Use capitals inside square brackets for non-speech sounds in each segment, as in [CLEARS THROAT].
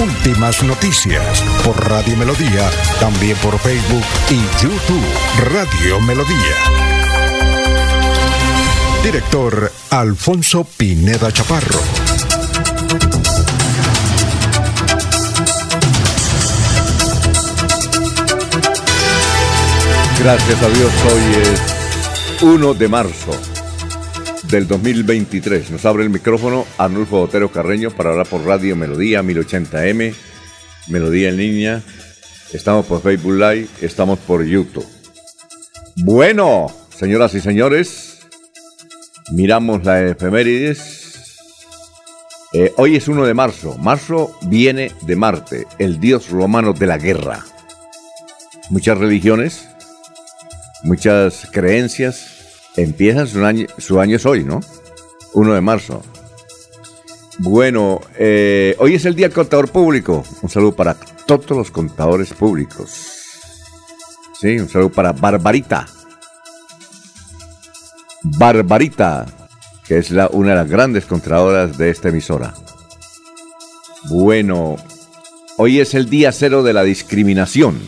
Últimas noticias por Radio Melodía, también por Facebook y YouTube Radio Melodía. Director Alfonso Pineda Chaparro. Gracias a Dios, hoy es 1 de marzo del 2023. Nos abre el micrófono Arnulfo Otero Carreño para hablar por Radio Melodía 1080M, Melodía en línea. Estamos por Facebook Live, estamos por YouTube. Bueno, señoras y señores, miramos la efemérides. Eh, hoy es 1 de marzo. Marzo viene de Marte, el dios romano de la guerra. Muchas religiones, muchas creencias empiezan su año, su año es hoy, ¿no? 1 de marzo. Bueno, eh, hoy es el Día Contador Público. Un saludo para todos los contadores públicos. Sí, un saludo para Barbarita. Barbarita, que es una de las grandes contadoras de esta emisora. Bueno, hoy es el día cero de la discriminación.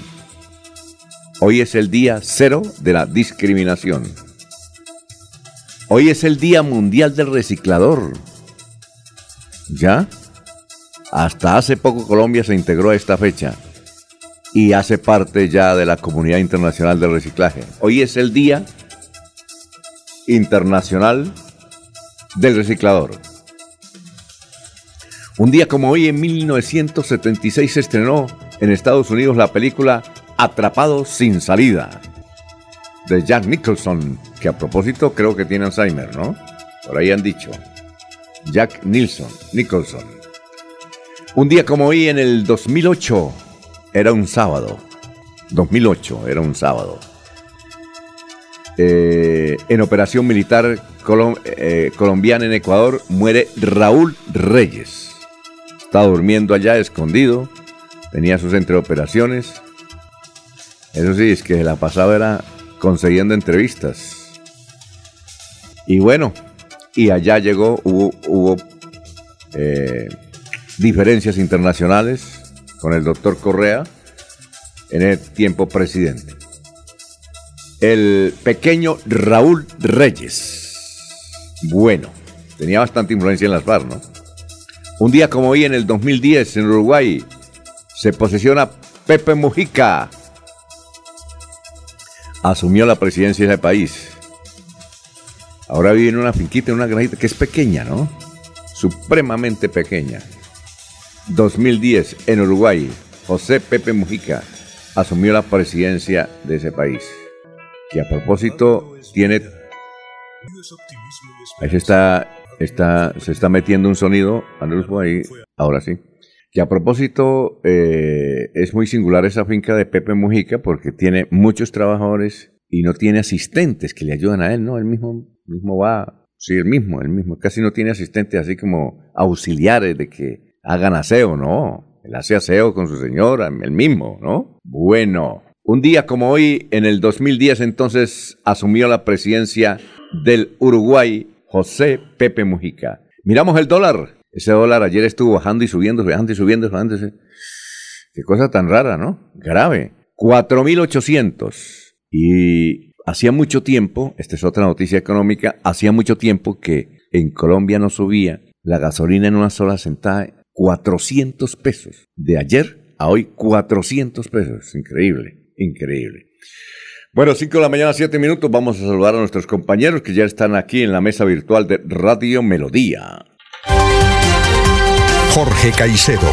Hoy es el día cero de la discriminación. Hoy es el Día Mundial del Reciclador. ¿Ya? Hasta hace poco Colombia se integró a esta fecha y hace parte ya de la comunidad internacional del reciclaje. Hoy es el Día Internacional del Reciclador. Un día como hoy, en 1976, se estrenó en Estados Unidos la película Atrapado sin salida de Jack Nicholson, que a propósito creo que tiene Alzheimer, ¿no? Por ahí han dicho. Jack Nilsson, Nicholson. Un día como hoy en el 2008, era un sábado. 2008, era un sábado. Eh, en operación militar eh, colombiana en Ecuador muere Raúl Reyes. Estaba durmiendo allá escondido, tenía sus operaciones. Eso sí, es que la pasada era consiguiendo entrevistas. Y bueno, y allá llegó, hubo, eh, diferencias internacionales con el doctor Correa en el tiempo presidente. El pequeño Raúl Reyes. Bueno, tenía bastante influencia en las FARC, ¿no? Un día como hoy, en el 2010, en Uruguay, se posesiona Pepe Mujica asumió la presidencia del país. Ahora vive en una finquita, en una granita que es pequeña, ¿no? Supremamente pequeña. 2010, en Uruguay, José Pepe Mujica asumió la presidencia de ese país. Que a propósito tiene... Ahí se está, está, se está metiendo un sonido, ahí, ahora sí. Que a propósito, eh, es muy singular esa finca de Pepe Mujica porque tiene muchos trabajadores y no tiene asistentes que le ayudan a él, ¿no? Él mismo, mismo va, sí, el mismo, el mismo. Casi no tiene asistentes así como auxiliares de que hagan aseo, ¿no? Él hace aseo con su señora, el mismo, ¿no? Bueno, un día como hoy, en el 2010, entonces asumió la presidencia del Uruguay José Pepe Mujica. Miramos el dólar. Ese dólar ayer estuvo bajando y subiendo, bajando y subiendo, bajando. Qué cosa tan rara, ¿no? Grave. 4.800. Y hacía mucho tiempo, esta es otra noticia económica, hacía mucho tiempo que en Colombia no subía la gasolina en una sola sentada 400 pesos. De ayer a hoy 400 pesos. Increíble, increíble. Bueno, 5 de la mañana, 7 minutos. Vamos a saludar a nuestros compañeros que ya están aquí en la mesa virtual de Radio Melodía. Jorge Caicedo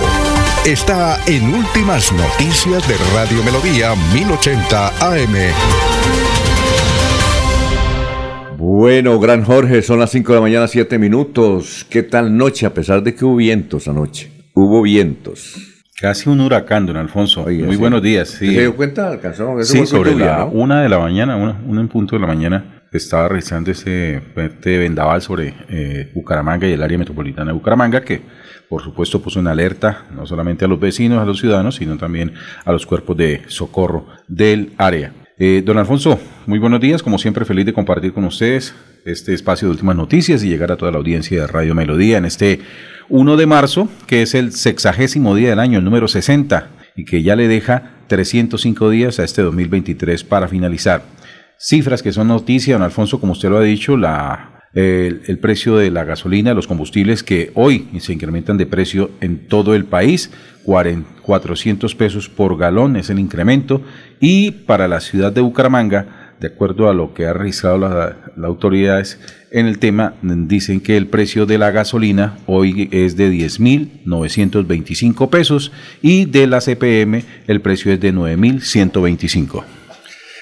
está en Últimas Noticias de Radio Melodía 1080 AM. Bueno, gran Jorge, son las 5 de la mañana, 7 minutos. ¿Qué tal noche? A pesar de que hubo vientos anoche. Hubo vientos. Casi un huracán, don Alfonso. Muy buenos días. Sí. ¿Se dio cuenta? ¿Alcanzó? Sí, sobre la una de la mañana, una, una en punto de la mañana, estaba realizando ese vendaval sobre eh, Bucaramanga y el área metropolitana de Bucaramanga, que por supuesto puso una alerta no solamente a los vecinos, a los ciudadanos, sino también a los cuerpos de socorro del área. Eh, don Alfonso, muy buenos días, como siempre feliz de compartir con ustedes este espacio de últimas noticias y llegar a toda la audiencia de Radio Melodía en este 1 de marzo, que es el sexagésimo día del año, el número 60, y que ya le deja 305 días a este 2023 para finalizar. Cifras que son noticia, don Alfonso, como usted lo ha dicho, la, el, precio de la gasolina, los combustibles que hoy se incrementan de precio en todo el país, 400 pesos por galón es el incremento, y para la ciudad de Bucaramanga, de acuerdo a lo que ha registrado las autoridades en el tema, dicen que el precio de la gasolina hoy es de 10.925 pesos y de la CPM el precio es de 9.125.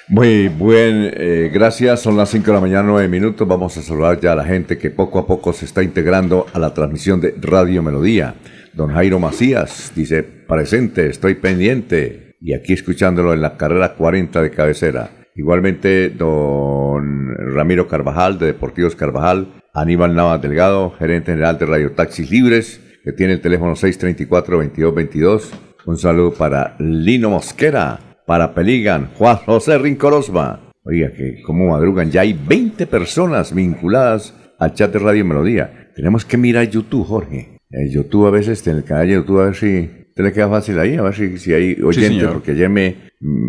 Muy buen, eh, gracias. Son las 5 de la mañana, 9 minutos. Vamos a saludar ya a la gente que poco a poco se está integrando a la transmisión de Radio Melodía. Don Jairo Macías dice, presente, estoy pendiente. Y aquí escuchándolo en la carrera 40 de cabecera. Igualmente, don Ramiro Carvajal, de Deportivos Carvajal, Aníbal Navas Delgado, gerente general de Radio Taxis Libres, que tiene el teléfono 634-2222. Un saludo para Lino Mosquera, para Peligan, Juan José Rincorosma. Oiga, que como madrugan, ya hay 20 personas vinculadas al chat de Radio Melodía. Tenemos que mirar YouTube, Jorge. En YouTube a veces, en el canal de YouTube, a ver si te le queda fácil ahí, a ver si, hay oyentes, porque ayer me, mm,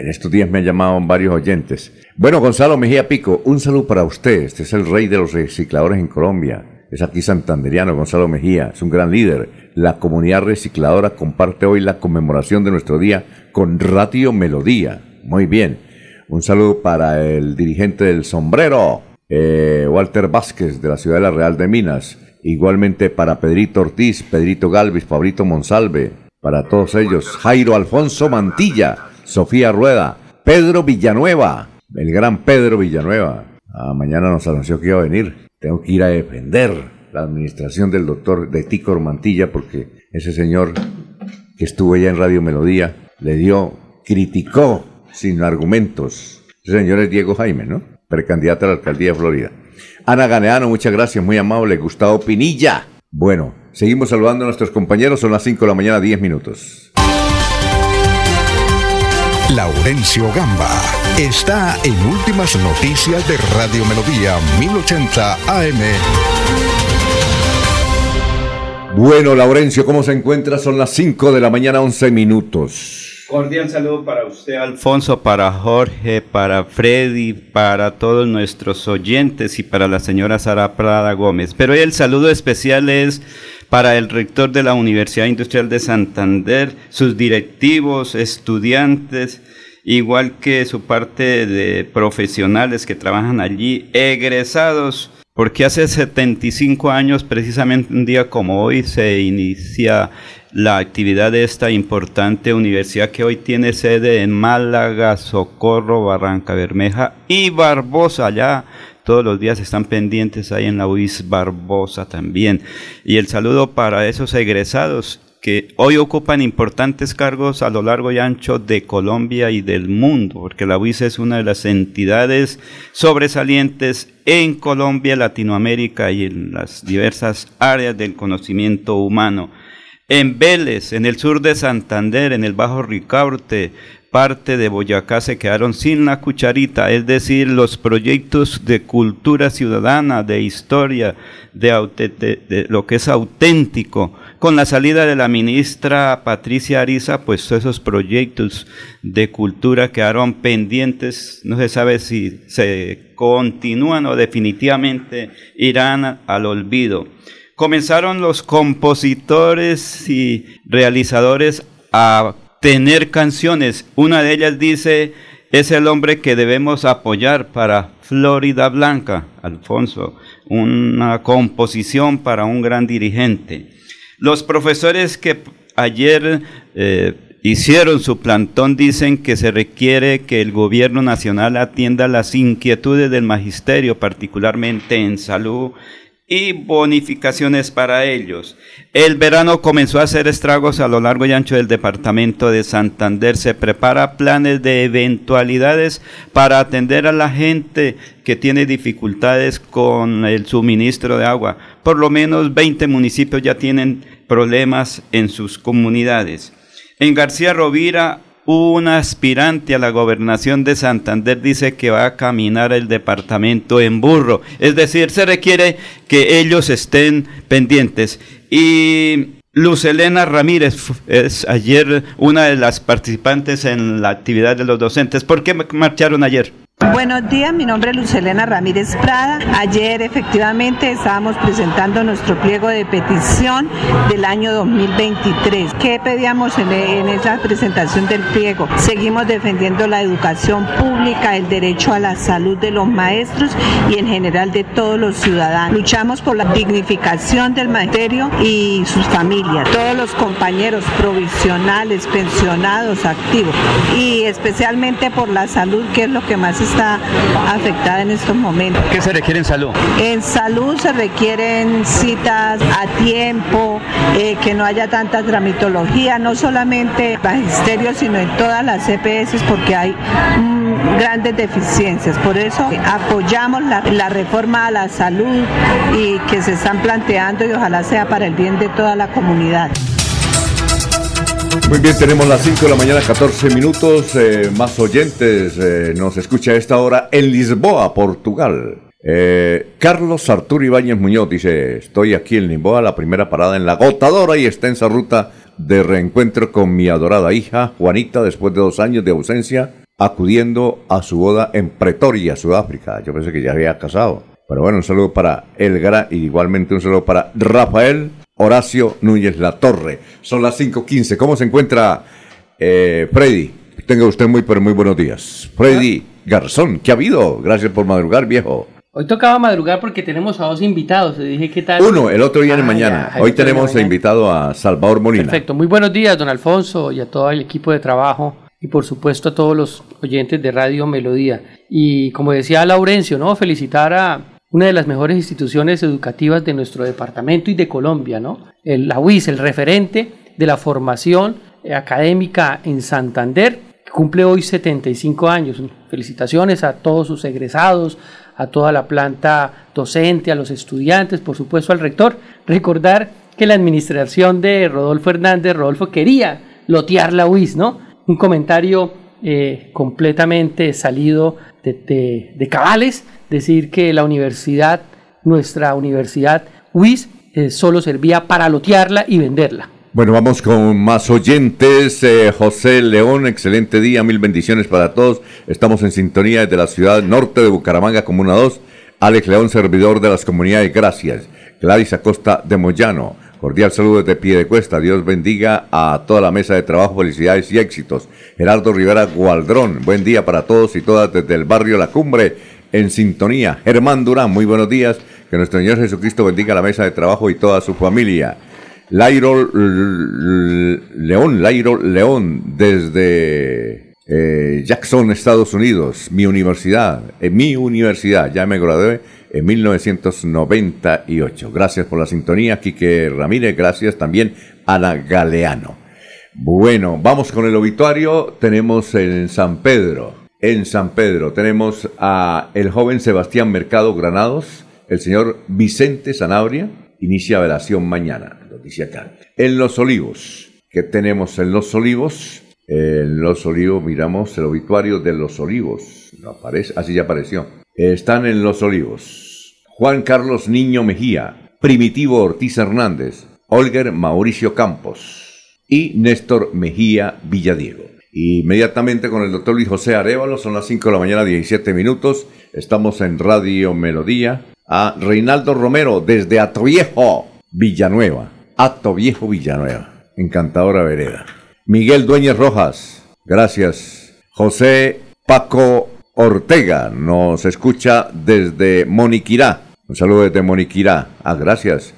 en estos días me han llamado varios oyentes. Bueno, Gonzalo Mejía Pico, un saludo para usted. Este es el rey de los recicladores en Colombia. Es aquí santanderiano, Gonzalo Mejía. Es un gran líder. La comunidad recicladora comparte hoy la conmemoración de nuestro día con Radio Melodía. Muy bien. Un saludo para el dirigente del sombrero, eh, Walter Vázquez, de la ciudad de la Real de Minas. Igualmente para Pedrito Ortiz, Pedrito Galvis, Pablito Monsalve, para todos ellos, Jairo Alfonso Mantilla, Sofía Rueda, Pedro Villanueva, el gran Pedro Villanueva. Ah, mañana nos anunció que iba a venir. Tengo que ir a defender la administración del doctor de Ticor Mantilla porque ese señor que estuvo ya en Radio Melodía le dio, criticó sin argumentos. Ese señor es Diego Jaime, ¿no? Precandidato a la alcaldía de Florida. Ana Ganeano, muchas gracias, muy amable. Gustavo Pinilla. Bueno, seguimos saludando a nuestros compañeros, son las 5 de la mañana, 10 minutos. Laurencio Gamba está en Últimas Noticias de Radio Melodía 1080 AM. Bueno, Laurencio, ¿cómo se encuentra? Son las 5 de la mañana, 11 minutos. Cordial saludo para usted, Alfonso, para Jorge, para Freddy, para todos nuestros oyentes y para la señora Sara Prada Gómez. Pero hoy el saludo especial es para el rector de la Universidad Industrial de Santander, sus directivos, estudiantes, igual que su parte de profesionales que trabajan allí, egresados porque hace 75 años, precisamente un día como hoy, se inicia la actividad de esta importante universidad que hoy tiene sede en Málaga, Socorro, Barranca Bermeja y Barbosa. Ya todos los días están pendientes ahí en la UIS Barbosa también. Y el saludo para esos egresados que hoy ocupan importantes cargos a lo largo y ancho de Colombia y del mundo, porque la UIS es una de las entidades sobresalientes en Colombia, Latinoamérica y en las diversas áreas del conocimiento humano. En Vélez, en el sur de Santander, en el Bajo Ricaurte, parte de Boyacá se quedaron sin la cucharita, es decir, los proyectos de cultura ciudadana, de historia, de, lo que es auténtico. Con la salida de la ministra Patricia Ariza, pues esos proyectos de cultura quedaron pendientes, no se sabe si se continúan o definitivamente irán al olvido comenzaron los compositores y realizadores a tener canciones. Una de ellas dice, es el hombre que debemos apoyar para Florida Blanca, Alfonso, una composición para un gran dirigente. Los profesores que ayer eh, hicieron su plantón dicen que se requiere que el gobierno nacional atienda las inquietudes del magisterio, particularmente en salud y bonificaciones para ellos. El verano comenzó a hacer estragos a lo largo y ancho del departamento de Santander. Se prepara planes de eventualidades para atender a la gente que tiene dificultades con el suministro de agua. Por lo menos 20 municipios ya tienen problemas en sus comunidades. En García Rovira un aspirante a la gobernación de Santander dice que va a caminar el departamento en burro. Es decir, se requiere que ellos estén pendientes. Y Luz Elena Ramírez es ayer una de las participantes en la actividad de los docentes. ¿Por qué marcharon ayer? Buenos días, mi nombre es Lucelena Ramírez Prada. Ayer efectivamente estábamos presentando nuestro pliego de petición del año 2023. ¿Qué pedíamos en, esa presentación del pliego? Seguimos defendiendo la educación pública, el derecho a la salud de los maestros y en general de todos los ciudadanos. Luchamos por la dignificación del magisterio y sus familias, todos los compañeros provisionales, pensionados, activos y especialmente por la salud, que es lo que más está afectada en estos momentos. ¿Qué se requiere en salud? En salud se requieren citas a tiempo, eh, que no haya tanta tramitología, no solamente magisterio, sino en todas las CPS, porque hay mm, grandes deficiencias. Por eso apoyamos la, la reforma a la salud y que se están planteando y ojalá sea para el bien de toda la comunidad. Muy bien, tenemos las 5 de la mañana, 14 minutos. Eh, más oyentes eh, nos escucha a esta hora en Lisboa, Portugal. Eh, Carlos Arturo Ibáñez Muñoz dice: Estoy aquí en Lisboa, la primera parada en la gotadora y extensa ruta de reencuentro con mi adorada hija Juanita después de dos años de ausencia, acudiendo a su boda en Pretoria, Sudáfrica. Yo pensé que ya había casado. Pero bueno, un saludo para Elgara y igualmente un saludo para Rafael Horacio Núñez La Torre. Son las 5.15. ¿Cómo se encuentra eh, Freddy? Tenga usted muy, pero muy buenos días. Freddy Garzón, ¿qué ha habido? Gracias por madrugar, viejo. Hoy tocaba madrugar porque tenemos a dos invitados. dije, ¿qué tal? Uno, el otro viene mañana. Hoy tenemos invitado a Salvador Molina. Perfecto. Muy buenos días, don Alfonso, y a todo el equipo de trabajo. Y por supuesto a todos los oyentes de Radio Melodía. Y como decía Laurencio, ¿no? Felicitar a, una de las mejores instituciones educativas de nuestro departamento y de Colombia, ¿no? El, la UIS, el referente de la formación académica en Santander, cumple hoy 75 años. Felicitaciones a todos sus egresados, a toda la planta docente, a los estudiantes, por supuesto al rector. Recordar que la administración de Rodolfo Hernández, Rodolfo quería lotear la UIS, ¿no? Un comentario eh, completamente salido de, de cabales, decir que la universidad, nuestra universidad WIS, eh, solo servía para lotearla y venderla. Bueno, vamos con más oyentes. Eh, José León, excelente día, mil bendiciones para todos. Estamos en sintonía desde la ciudad norte de Bucaramanga, Comuna 2. Alex León, servidor de las comunidades, gracias. Gladys Acosta de Moyano, cordial saludo desde pie de cuesta. Dios bendiga a toda la mesa de trabajo, felicidades y éxitos. Gerardo Rivera Gualdrón, buen día para todos y todas desde el barrio La Cumbre en sintonía. Germán Durán, muy buenos días. Que nuestro Señor Jesucristo bendiga la mesa de trabajo y toda su familia. Lairo León, Lairo León, desde eh, Jackson, Estados Unidos, mi universidad, en mi universidad, ya me gradué en 1998. Gracias por la sintonía, Quique Ramírez, gracias también Ana Galeano. Bueno, vamos con el obituario, tenemos en San Pedro en San Pedro. Tenemos a el joven Sebastián Mercado Granados, el señor Vicente Sanabria, inicia velación mañana, noticia acá. En Los Olivos, ¿qué tenemos en Los Olivos? En Los Olivos miramos el obituario de Los Olivos. Aparece, así ya apareció. Están en Los Olivos. Juan Carlos Niño Mejía, Primitivo Ortiz Hernández, Olger Mauricio Campos y Néstor Mejía Villadiego. Inmediatamente con el doctor Luis José Arevalo, son las 5 de la mañana, 17 minutos. Estamos en Radio Melodía. A Reinaldo Romero, desde Atoviejo, Villanueva. Atoviejo, Villanueva. Encantadora vereda. Miguel Dueñez Rojas, gracias. José Paco Ortega, nos escucha desde Moniquirá. Un saludo desde Moniquirá. Ah, gracias.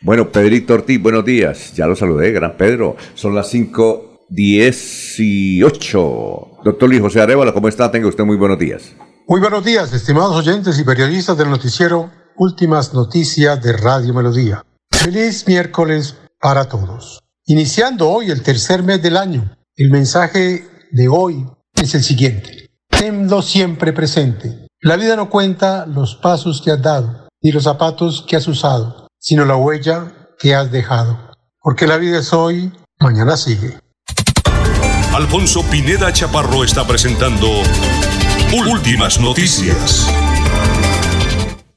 Bueno, Pedrito Ortiz, buenos días. Ya lo saludé, gran Pedro. Son las 5 18. Doctor Luis José Arevalo, ¿cómo está? Tenga usted muy buenos días. Muy buenos días, estimados oyentes y periodistas del noticiero últimas noticias de Radio Melodía. Feliz miércoles para todos. Iniciando hoy el tercer mes del año, el mensaje de hoy es el siguiente. Tenlo siempre presente. La vida no cuenta los pasos que has dado, ni los zapatos que has usado, sino la huella que has dejado. Porque la vida es hoy, mañana sigue. Alfonso Pineda Chaparro está presentando Últimas Noticias.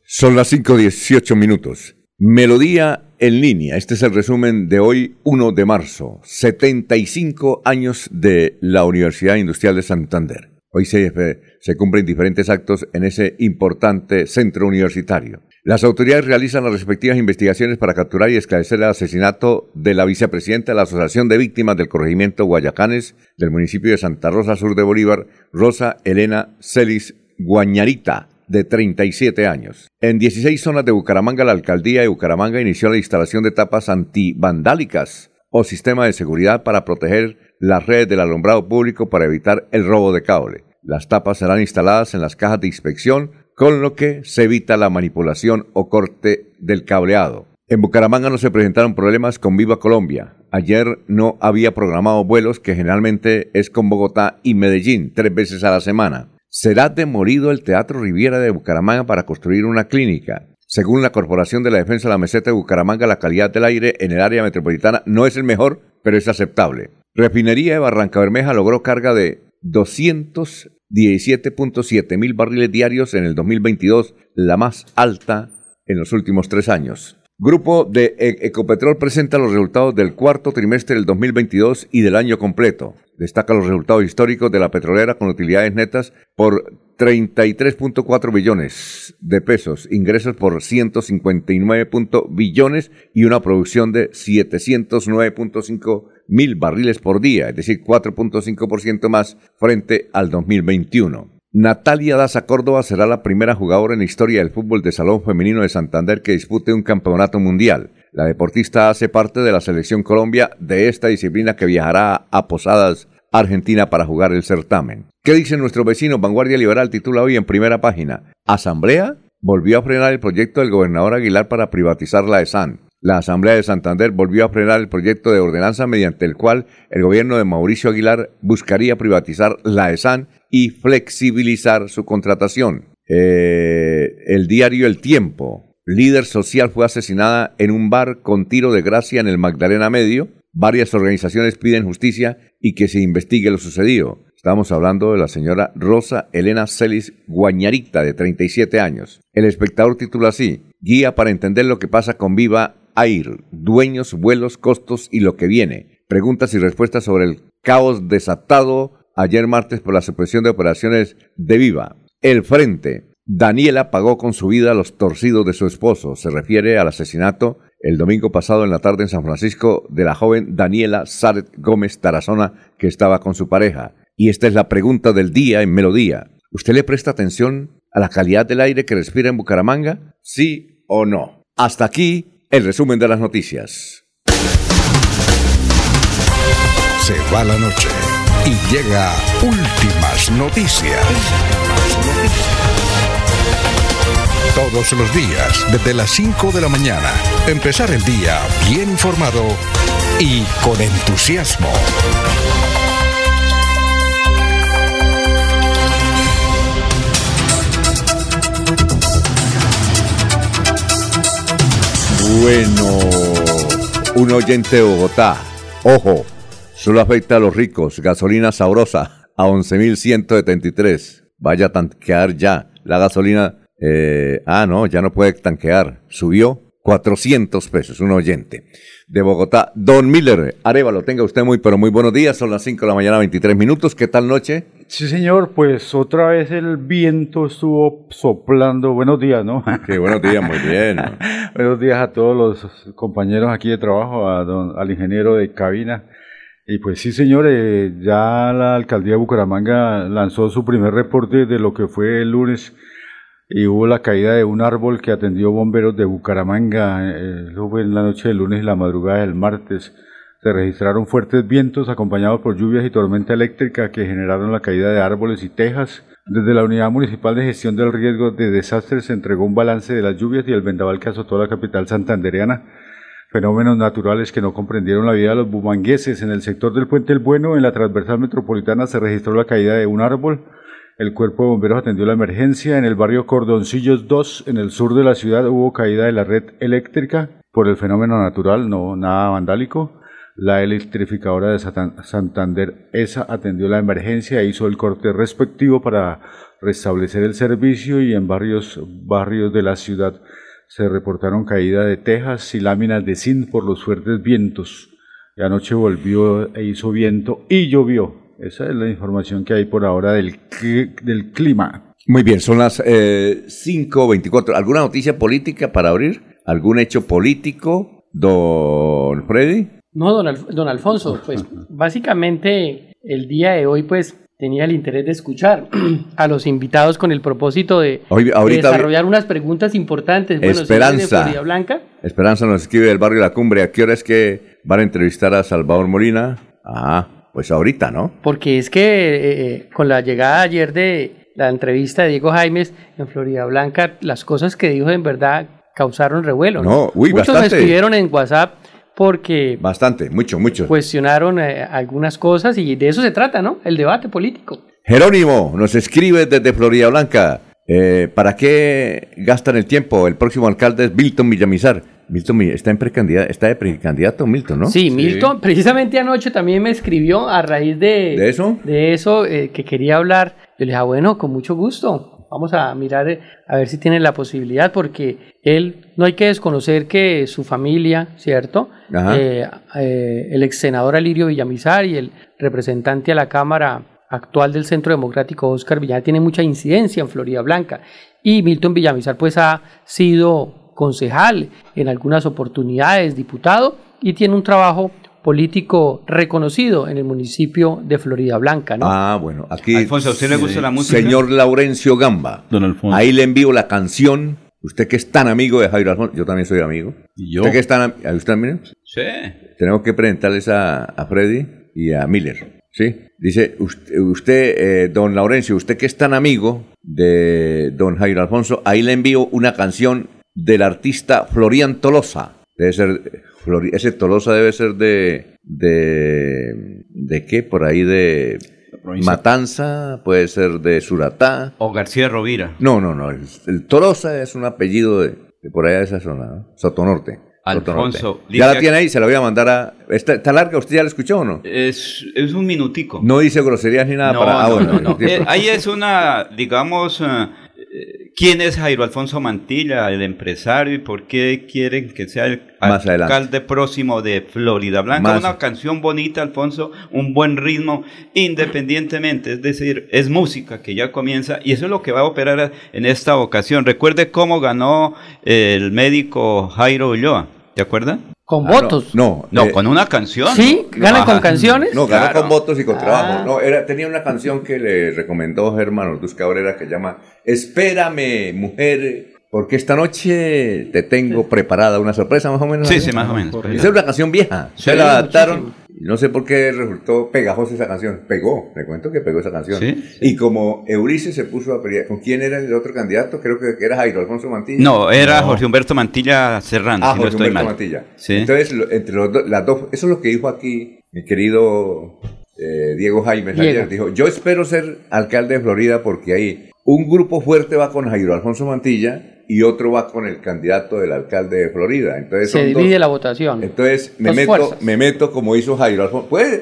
Son las 5.18 minutos. Melodía en línea. Este es el resumen de hoy, 1 de marzo. 75 años de la Universidad Industrial de Santander. Hoy se, se cumplen diferentes actos en ese importante centro universitario. Las autoridades realizan las respectivas investigaciones para capturar y esclarecer el asesinato de la vicepresidenta de la Asociación de Víctimas del Corregimiento Guayacanes del municipio de Santa Rosa Sur de Bolívar, Rosa Elena Celis Guañarita, de 37 años. En 16 zonas de Bucaramanga, la alcaldía de Bucaramanga inició la instalación de tapas antivandálicas o sistema de seguridad para proteger las redes del alumbrado público para evitar el robo de cable. Las tapas serán instaladas en las cajas de inspección con lo que se evita la manipulación o corte del cableado. En Bucaramanga no se presentaron problemas con Viva Colombia. Ayer no había programado vuelos que generalmente es con Bogotá y Medellín tres veces a la semana. Será demolido el Teatro Riviera de Bucaramanga para construir una clínica. Según la Corporación de la Defensa de la Meseta de Bucaramanga, la calidad del aire en el área metropolitana no es el mejor, pero es aceptable. Refinería de Barranca Bermeja logró carga de 200 17.7 mil barriles diarios en el 2022, la más alta en los últimos tres años. Grupo de e- Ecopetrol presenta los resultados del cuarto trimestre del 2022 y del año completo. Destaca los resultados históricos de la petrolera con utilidades netas por 33.4 billones de pesos, ingresos por 159 billones y una producción de 709.5 mil barriles por día, es decir, 4.5% más frente al 2021. Natalia Daza Córdoba será la primera jugadora en la historia del fútbol de salón femenino de Santander que dispute un campeonato mundial. La deportista hace parte de la selección Colombia de esta disciplina que viajará a Posadas, Argentina para jugar el certamen. ¿Qué dice nuestro vecino Vanguardia Liberal? Titula hoy en primera página. Asamblea volvió a frenar el proyecto del gobernador Aguilar para privatizar la ESAN. La Asamblea de Santander volvió a frenar el proyecto de ordenanza mediante el cual el gobierno de Mauricio Aguilar buscaría privatizar la ESAN y flexibilizar su contratación. Eh, el diario El Tiempo. Líder social fue asesinada en un bar con tiro de gracia en el Magdalena Medio. Varias organizaciones piden justicia y que se investigue lo sucedido. Estamos hablando de la señora Rosa Elena Celis Guañarita, de 37 años. El espectador titula así, Guía para entender lo que pasa con Viva Air, dueños, vuelos, costos y lo que viene. Preguntas y respuestas sobre el caos desatado ayer martes por la supresión de operaciones de Viva. El Frente. Daniela pagó con su vida los torcidos de su esposo. Se refiere al asesinato el domingo pasado en la tarde en San Francisco de la joven Daniela Saret Gómez Tarazona que estaba con su pareja. Y esta es la pregunta del día en Melodía. ¿Usted le presta atención a la calidad del aire que respira en Bucaramanga? ¿Sí o no? Hasta aquí el resumen de las noticias. Se va la noche y llega últimas noticias. Todos los días, desde las 5 de la mañana, empezar el día bien informado y con entusiasmo. Bueno, un oyente de Bogotá. Ojo, solo afecta a los ricos. Gasolina sabrosa a 11.173. Vaya a tanquear ya. La gasolina, eh, ah, no, ya no puede tanquear. Subió 400 pesos, un oyente de Bogotá. Don Miller, Arevalo, tenga usted muy, pero muy buenos días. Son las 5 de la mañana, 23 minutos. ¿Qué tal noche? Sí, señor, pues otra vez el viento estuvo soplando. Buenos días, ¿no? [LAUGHS] Qué buenos días, muy bien. [LAUGHS] buenos días a todos los compañeros aquí de trabajo, a don, al ingeniero de cabina. Y pues sí, señor, eh, ya la alcaldía de Bucaramanga lanzó su primer reporte de lo que fue el lunes y hubo la caída de un árbol que atendió bomberos de Bucaramanga. Eh, eso fue en la noche del lunes y la madrugada del martes. Se registraron fuertes vientos acompañados por lluvias y tormenta eléctrica que generaron la caída de árboles y tejas, Desde la Unidad Municipal de Gestión del Riesgo de Desastres se entregó un balance de las lluvias y el vendaval que azotó la capital santandereana. Fenómenos naturales que no comprendieron la vida de los bumangueses. En el sector del Puente El Bueno, en la transversal metropolitana, se registró la caída de un árbol. El cuerpo de bomberos atendió la emergencia. En el barrio Cordoncillos 2, en el sur de la ciudad, hubo caída de la red eléctrica por el fenómeno natural, no nada vandálico. La electrificadora de Santander, esa atendió la emergencia e hizo el corte respectivo para restablecer el servicio y en varios barrios de la ciudad se reportaron caída de tejas y láminas de zinc por los fuertes vientos. Y anoche volvió e hizo viento y llovió. Esa es la información que hay por ahora del, del clima. Muy bien, son las eh, 5.24. ¿Alguna noticia política para abrir? ¿Algún hecho político, don Freddy? No, don, don Alfonso, pues [LAUGHS] básicamente el día de hoy pues tenía el interés de escuchar [CLEARS THROAT] a los invitados con el propósito de, desarrollar unas preguntas importantes. Bueno, Esperanza. Blanca. Esperanza nos escribe del barrio La Cumbre. ¿A qué hora es que van a entrevistar a Salvador Molina? Ah, pues ahorita, ¿no? Porque es que eh, eh, con la llegada ayer de la entrevista de Diego Jaimes en Florida Blanca, las cosas que dijo en verdad causaron revuelo. No, uy, Muchos me escribieron en WhatsApp porque... Bastante, mucho, mucho. Cuestionaron eh, algunas cosas y de eso se trata, ¿no? El debate político. Jerónimo nos escribe desde Florida Blanca. Eh, ¿Para qué gastan el tiempo? El próximo alcalde es Milton Villamizar. Milton está, en precandidato, está de precandidato Milton, ¿no? Sí, Milton, precisamente anoche también me escribió a raíz de... ¿De eso? De eso, eh, que quería hablar. Yo le dije, ah, bueno, con mucho gusto. Vamos a mirar eh, a ver si tiene la posibilidad, porque él no hay que desconocer que su familia, ¿cierto? Eh, eh, el ex senador Alirio Villamizar y el representante a la Cámara actual del Centro Democrático, Oscar Villamizar, tiene mucha incidencia en Florida Blanca. Y Milton Villamizar, pues, ha sido concejal en algunas oportunidades, diputado, y tiene un trabajo político reconocido en el municipio de Florida Blanca, ¿no? Ah, bueno, aquí. Alfonso, ¿a usted le gusta la música? Señor Laurencio Gamba. Don Alfonso. Ahí le envío la canción. Usted que es tan amigo de Jairo Alfonso, yo también soy amigo. ¿Y yo? ¿Usted que es tan ¿Usted también? Sí. Tenemos que presentarles a, a Freddy y a Miller. ¿Sí? Dice usted, eh, don Laurencio, usted que es tan amigo de don Jairo Alfonso, ahí le envío una canción del artista Florian Tolosa. Debe ser ese Tolosa debe ser de, de, ¿de qué? Por ahí de Matanza, puede ser de Suratá. O García Rovira. No, no, no. El, Tolosa es un apellido de, por allá de esa zona, ¿no? Sotonorte. Alfonso. Ya la tiene ahí, se la voy a mandar a... ¿Está, larga? ¿Usted ya la escuchó o no? Es, es un minutico. No dice groserías ni nada para... Ah, no, no, [LAUGHS] eh, ahí es una, digamos... Eh, ¿Quién es Jairo Alfonso Mantilla, el empresario, y por qué quieren que sea el alcalde próximo de Florida Blanca? Una canción bonita, Alfonso, un buen ritmo, independientemente, es decir, es música que ya comienza y eso es lo que va a operar en esta ocasión. Recuerde cómo ganó el médico Jairo Ulloa, ¿te acuerdas? Con votos. No, no, eh, con una canción. Sí, ganan con canciones. No, ganó con votos y con trabajo. Ah. No, era, tenía una canción que le recomendó Germán Ortuz Cabrera que llama Espérame, mujer, porque esta noche te tengo preparada una sorpresa, más o menos. Sí, sí, más o menos. Esa es una canción vieja. Se la adaptaron. No sé por qué resultó pegajosa esa canción. Pegó, me cuento que pegó esa canción. Y como Eurice se puso a pelear, ¿con quién era el otro candidato? Creo que era Jairo Alfonso Mantilla. No, era Jorge Humberto Mantilla Serrano. Ah, Jorge Humberto Mantilla. Entonces, entre los las dos, eso es lo que dijo aquí mi querido eh, Diego Jaime ayer. Dijo, yo espero ser alcalde de Florida porque ahí un grupo fuerte va con Jairo Alfonso Mantilla y otro va con el candidato del alcalde de Florida. Entonces se divide la votación. Entonces me meto, me meto como hizo Jairo Alfonso. Pues,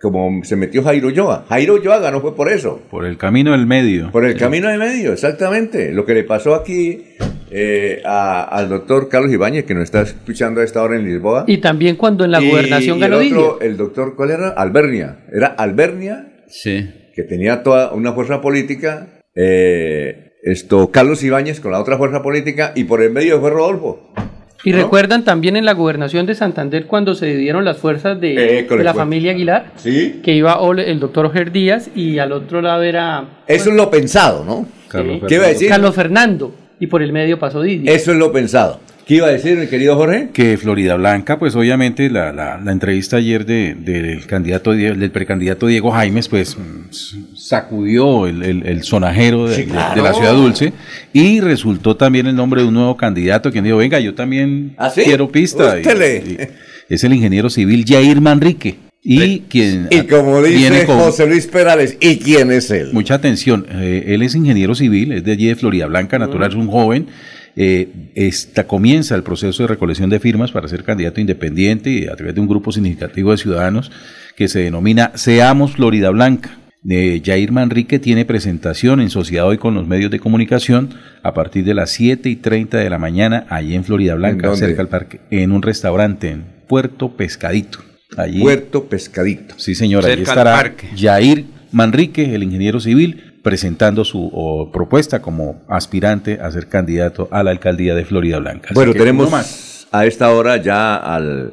como se metió Jairo Yoa. Jairo Yoa ganó fue por eso. Por el camino del medio. Por el camino del medio, exactamente. Lo que le pasó aquí eh, al doctor Carlos Ibáñez, que nos está escuchando a esta hora en Lisboa. Y también cuando en la gobernación ganó el, el doctor, ¿cuál era? Albernia. Era Albernia, sí. que tenía toda una fuerza política. Eh, esto, Carlos Ibáñez con la otra fuerza política y por el medio fue Rodolfo. Y recuerdan también en la gobernación de Santander cuando se dividieron las fuerzas de, eh, la familia Aguilar, ¿Sí? que iba el doctor Oger Díaz y al otro lado era... Eso es lo pensado, ¿no? Carlos ¿Qué iba a decir? Carlos Fernando. Y por el medio pasó Didi. Eso es lo pensado. ¿Qué iba a decir mi querido Jorge? Que Florida Blanca, pues obviamente la, la, la entrevista ayer de, del candidato del precandidato Diego Jaimes, pues mm, sacudió el, el, el sonajero de, Sí, de- claro. de la ciudad dulce y resultó también el nombre de un nuevo candidato quien dijo, venga, yo también ¿Ah, sí? quiero pista. Y- Ústele. y es el ingeniero civil Jair Manrique. Y quien Y como dice con- José Luis Perales, ¿y quién es él? Mucha atención, eh, él es ingeniero civil, es de allí de Florida Blanca, natural, es un joven. eh, esta, comienza el proceso de recolección de firmas para ser candidato independiente y a través de un grupo significativo de ciudadanos que se denomina Seamos Florida Blanca. Eh, Jair Manrique tiene presentación en sociedad hoy con los medios de comunicación a partir de las 7 y 30 de la mañana allí en Florida Blanca, cerca al parque, en un restaurante en Puerto Pescadito. Allí, Puerto Pescadito. Sí, señor, allí estará parque. Jair Manrique, el ingeniero civil, presentando su o, propuesta como aspirante a ser candidato a la alcaldía de Florida Blanca. Así Bueno, tenemos más. a esta hora ya al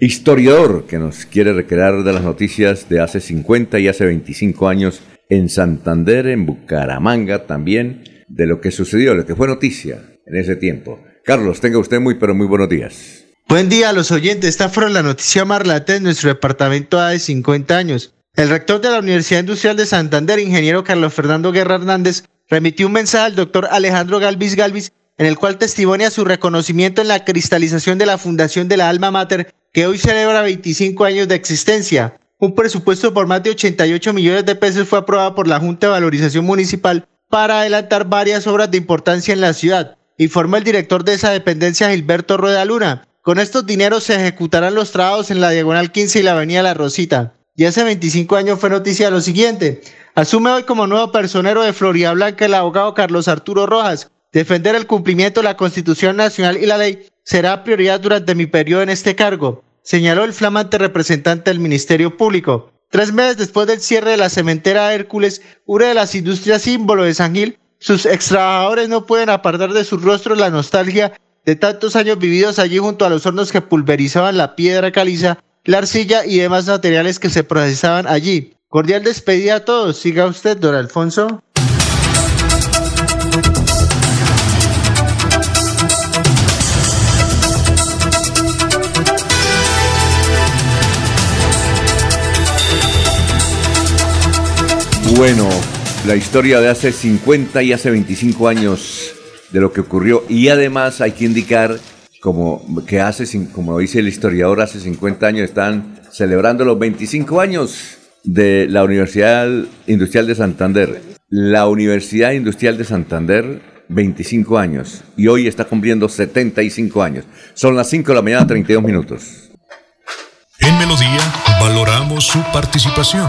historiador que nos quiere recrear de las noticias de hace 50 y hace 25 años en Santander, en Bucaramanga también, de lo que sucedió, lo que fue noticia en ese tiempo. Carlos, tenga usted muy, pero muy buenos días. Buen día a los oyentes. Esta fue la noticia relata en nuestro departamento hace 50 años. El rector de la Universidad Industrial de Santander, ingeniero Carlos Fernando Guerra Hernández, remitió un mensaje al doctor Alejandro Galvis Galvis en el cual testimonia su reconocimiento en la cristalización de la fundación de la Alma Mater, que hoy celebra 25 años de existencia. Un presupuesto por más de 88 millones de pesos fue aprobado por la Junta de Valorización Municipal para adelantar varias obras de importancia en la ciudad, informó el director de esa dependencia Gilberto Rueda Luna. Con estos dineros se ejecutarán los trabajos en la Diagonal 15 y la Avenida La Rosita. Y hace 25 años fue noticia lo siguiente. Asume hoy como nuevo personero de Florida Blanca el abogado Carlos Arturo Rojas. Defender el cumplimiento de la Constitución Nacional y la ley será prioridad durante mi periodo en este cargo, señaló el flamante representante del Ministerio Público. Tres meses después del cierre de la cementera Hércules, una de las industrias símbolo de San Gil, sus extrabajadores no pueden apartar de sus rostros la nostalgia de tantos años vividos allí junto a los hornos que pulverizaban la piedra caliza, la arcilla y demás materiales que se procesaban allí. Cordial despedida a todos. Siga usted, don Alfonso. Bueno, la historia de hace 50 y hace 25 años de lo que ocurrió y además hay que indicar como que hace como dice el historiador hace 50 años están celebrando los 25 años de la Universidad Industrial de Santander. La Universidad Industrial de Santander 25 años y hoy está cumpliendo 75 años. Son las 5 de la mañana 32 minutos. En Melodía valoramos su participación.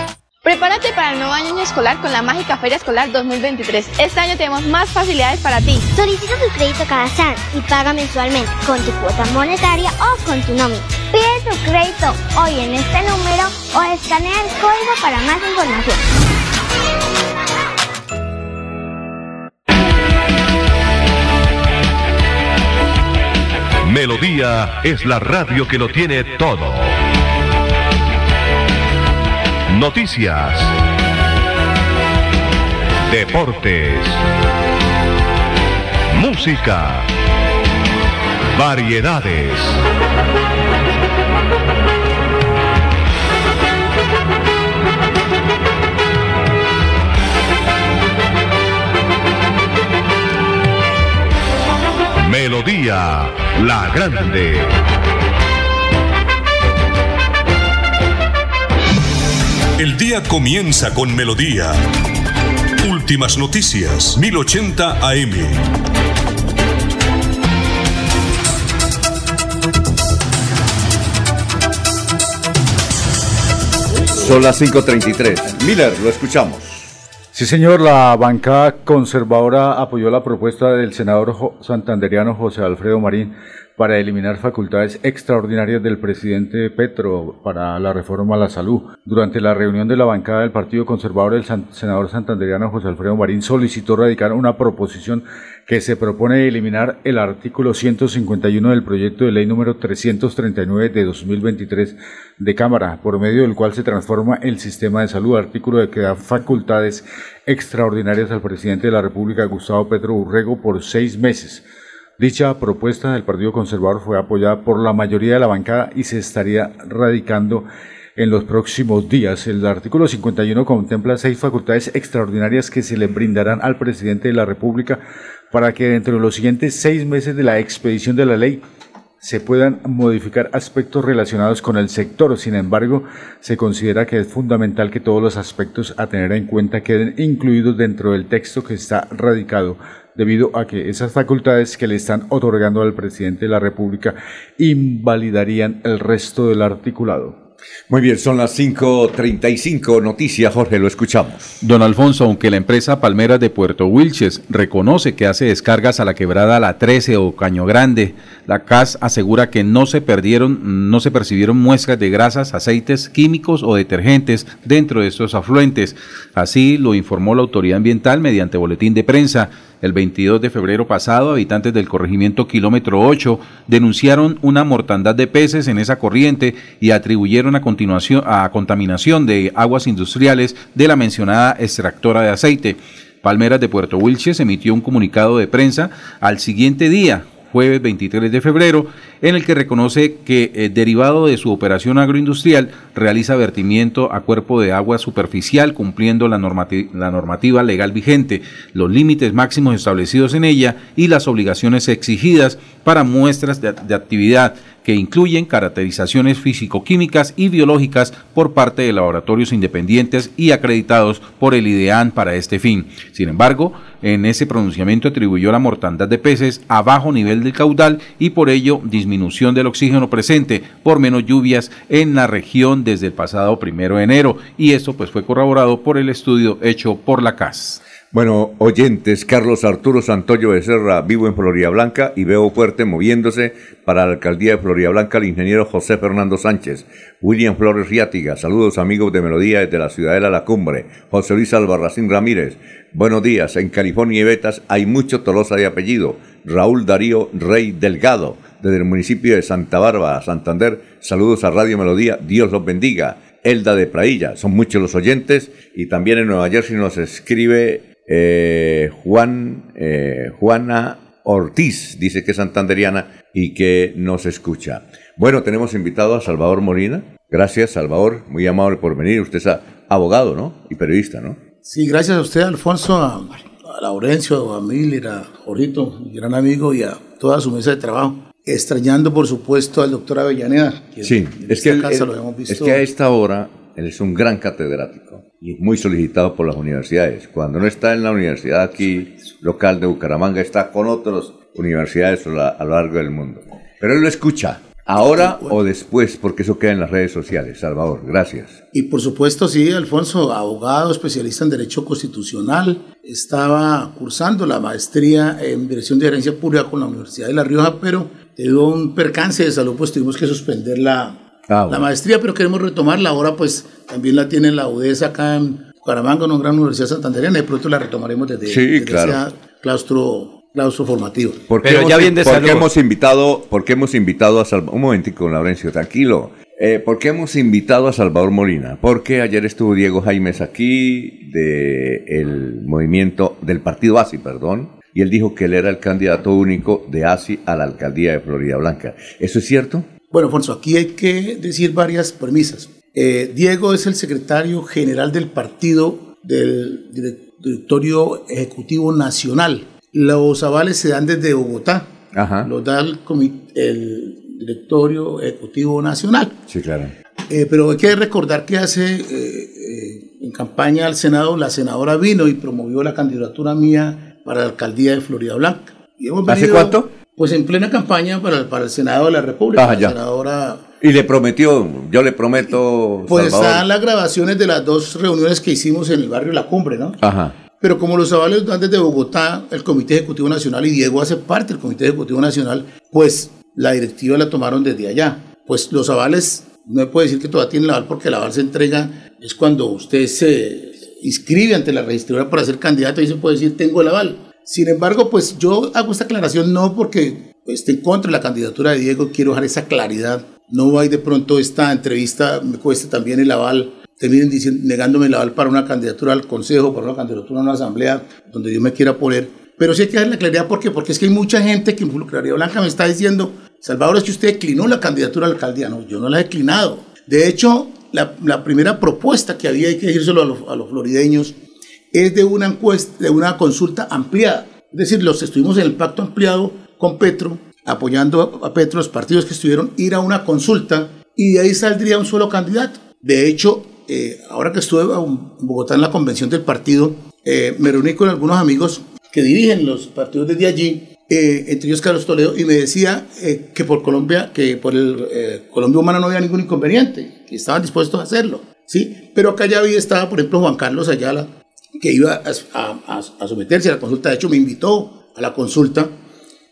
Prepárate para el nuevo año escolar con la mágica Feria Escolar 2023. Este año tenemos más facilidades para ti. Solicita tu crédito cada SAN y paga mensualmente con tu cuota monetaria o con tu nómina. Pide tu crédito hoy en este número o escanea el código para más información. Melodía es la radio que lo tiene todo. Noticias. Deportes. Música. Variedades. Melodía La Grande. El día comienza con Melodía. Últimas noticias, 1080 AM. Son las 5.33. Miller, lo escuchamos. Sí, señor, la bancada conservadora apoyó la propuesta del senador santanderiano José Alfredo Marín para eliminar facultades extraordinarias del presidente Petro para la reforma a la salud. Durante la reunión de la bancada del Partido Conservador, el senador santanderiano José Alfredo Marín solicitó radicar una proposición que se propone eliminar el artículo 151 del proyecto de ley número 339 de 2023 de Cámara, por medio del cual se transforma el sistema de salud, artículo de que da facultades extraordinarias al presidente de la República, Gustavo Petro Urrego, por seis meses. Dicha propuesta del Partido Conservador fue apoyada por la mayoría de la bancada y se estaría radicando en los próximos días. El artículo 51 contempla seis facultades extraordinarias que se le brindarán al presidente de la República para que dentro de los siguientes seis meses de la expedición de la ley se puedan modificar aspectos relacionados con el sector. Sin embargo, se considera que es fundamental que todos los aspectos a tener en cuenta queden incluidos dentro del texto que está radicado, debido a que esas facultades que le están otorgando al presidente de la República invalidarían el resto del articulado. Muy bien, son las 5.35 noticias, Jorge, lo escuchamos. Don Alfonso, aunque la empresa Palmeras de Puerto Wilches reconoce que hace descargas a la quebrada La 13 o Caño Grande, la CAS asegura que no se perdieron, no se percibieron muestras de grasas, aceites, químicos o detergentes dentro de estos afluentes. Así lo informó la autoridad ambiental mediante boletín de prensa. El 22 de febrero pasado, habitantes del corregimiento kilómetro 8 denunciaron una mortandad de peces en esa corriente y atribuyeron a continuación a contaminación de aguas industriales de la mencionada extractora de aceite. Palmeras de Puerto Wilches emitió un comunicado de prensa al siguiente día, jueves 23 de febrero, en el que reconoce que, eh, derivado de su operación agroindustrial, realiza vertimiento a cuerpo de agua superficial cumpliendo la, normati- la normativa legal vigente, los límites máximos establecidos en ella y las obligaciones exigidas para muestras de, de actividad que incluyen caracterizaciones físico-químicas y biológicas por parte de laboratorios independientes y acreditados por el IDEAN para este fin. Sin embargo, en ese pronunciamiento atribuyó la mortandad de peces a bajo nivel del caudal y por ello disminución del oxígeno presente por menos lluvias en la región desde el pasado primero de enero y esto pues fue corroborado por el estudio hecho por la CAS. Bueno, oyentes, Carlos Arturo Santoyo Becerra, vivo en Florida Blanca y veo fuerte moviéndose para la alcaldía de Florida Blanca el ingeniero José Fernando Sánchez. William Flores Riátiga, saludos amigos de Melodía desde la Ciudadela La Cumbre. José Luis Albarracín Ramírez, buenos días. En California y Betas hay mucho Tolosa de apellido. Raúl Darío Rey Delgado, desde el municipio de Santa Bárbara, Santander, saludos a Radio Melodía, Dios los bendiga. Elda de Prailla, son muchos los oyentes y también en Nueva Jersey nos escribe eh, Juan, eh, Juana Ortiz, dice que es santanderiana y que nos escucha. Bueno, tenemos invitado a Salvador Molina. Gracias, Salvador, muy amable por venir. Usted es abogado, ¿no? Y periodista, ¿no? Sí, gracias a usted, Alfonso, a, a Laurencio, a Miller, a Jorito, mi gran amigo, y a toda su mesa de trabajo. Extrañando, por supuesto, al doctor Avellaneda. que Sí, en es que, casa él- lo hemos visto. es que a esta hora él es un gran catedrático y muy solicitado por las universidades. Cuando no está en la universidad aquí local de Bucaramanga, está con otras universidades a lo largo del mundo. Pero él lo escucha, ahora o después, porque eso queda en las redes sociales. Salvador, gracias. Y por supuesto, sí, Alfonso, abogado, especialista en Derecho Constitucional, estaba cursando la maestría en Dirección de Gerencia Pública con la Universidad de La Rioja, pero debido a un percance de salud, pues tuvimos que suspender la, Ah, la maestría, pero queremos retomarla. Ahora, pues también la tiene la UDES acá en Bucaramanga, una gran universidad santanderiana, y pronto la retomaremos desde, Sí, desde claro. ese claustro, claustro formativo. ¿Por qué Pero hemos, ya bien de por qué salud. hemos invitado, por qué hemos invitado a Salvador? Un momentico, Laurencio, tranquilo. Eh, ¿Por qué hemos invitado a Salvador Molina? Porque ayer estuvo Diego Jaimes aquí del movimiento del partido ASI, perdón, y él dijo que él era el candidato único de ASI a la alcaldía de Florida Blanca. ¿Eso es cierto? Bueno, Alfonso, aquí hay que decir varias premisas. Eh, Diego es el secretario general del partido del direc- directorio ejecutivo nacional. Los avales se dan desde Bogotá, Ajá. los da el, el directorio ejecutivo nacional. Sí, claro. Eh, pero hay que recordar que hace eh, en campaña al Senado la senadora vino y promovió la candidatura mía para la alcaldía de Florida Blanca. Y hemos ¿Hace venido cuánto? Pues en plena campaña para, el- para el Senado de la República. Ah, la senadora Y le prometió, yo le prometo. Pues Salvador. están las grabaciones de las dos reuniones que hicimos en el barrio La Cumbre, ¿no? Ajá. Pero como los avales dan desde Bogotá, el Comité Ejecutivo Nacional, y Diego hace parte del Comité Ejecutivo Nacional, pues la directiva la tomaron desde allá. Pues los avales, no me puede decir que todavía tienen el aval porque el aval se entrega, es cuando usted se inscribe ante la registradora para ser candidato y se puede decir tengo el aval. Sin embargo, pues yo hago esta aclaración no porque esté en contra de la candidatura de Diego, quiero dejar esa claridad. No hay de pronto esta entrevista, me cueste también el aval terminen diciendo, negándome el aval para una candidatura al Consejo, para una candidatura a una asamblea donde yo me quiera poner. Pero sí hay que dar la claridad, ¿por qué? Porque es que hay mucha gente que Claridad Blanca me está diciendo, Salvador, es que usted declinó la candidatura a la alcaldía. No, yo no la he declinado. De hecho, la, la primera propuesta que había, hay que decírselo a los, a los florideños, es de una encuesta, de una consulta ampliada. Es decir, los estuvimos en el pacto ampliado con Petro, apoyando a Petro, los partidos que estuvieron, ir a una consulta y de ahí saldría un solo candidato. De hecho, eh, ahora que estuve en Bogotá en la convención del partido, eh, me reuní con algunos amigos que dirigen los partidos desde allí, eh, entre ellos Carlos Toledo, y me decía que por Colombia, que por el Colombia Humana no había ningún inconveniente, que estaban dispuestos a hacerlo, ¿sí? Pero acá ya había estaba, por ejemplo, Juan Carlos Ayala, que iba a, a- a- a someterse a la consulta, de hecho me invitó a la consulta,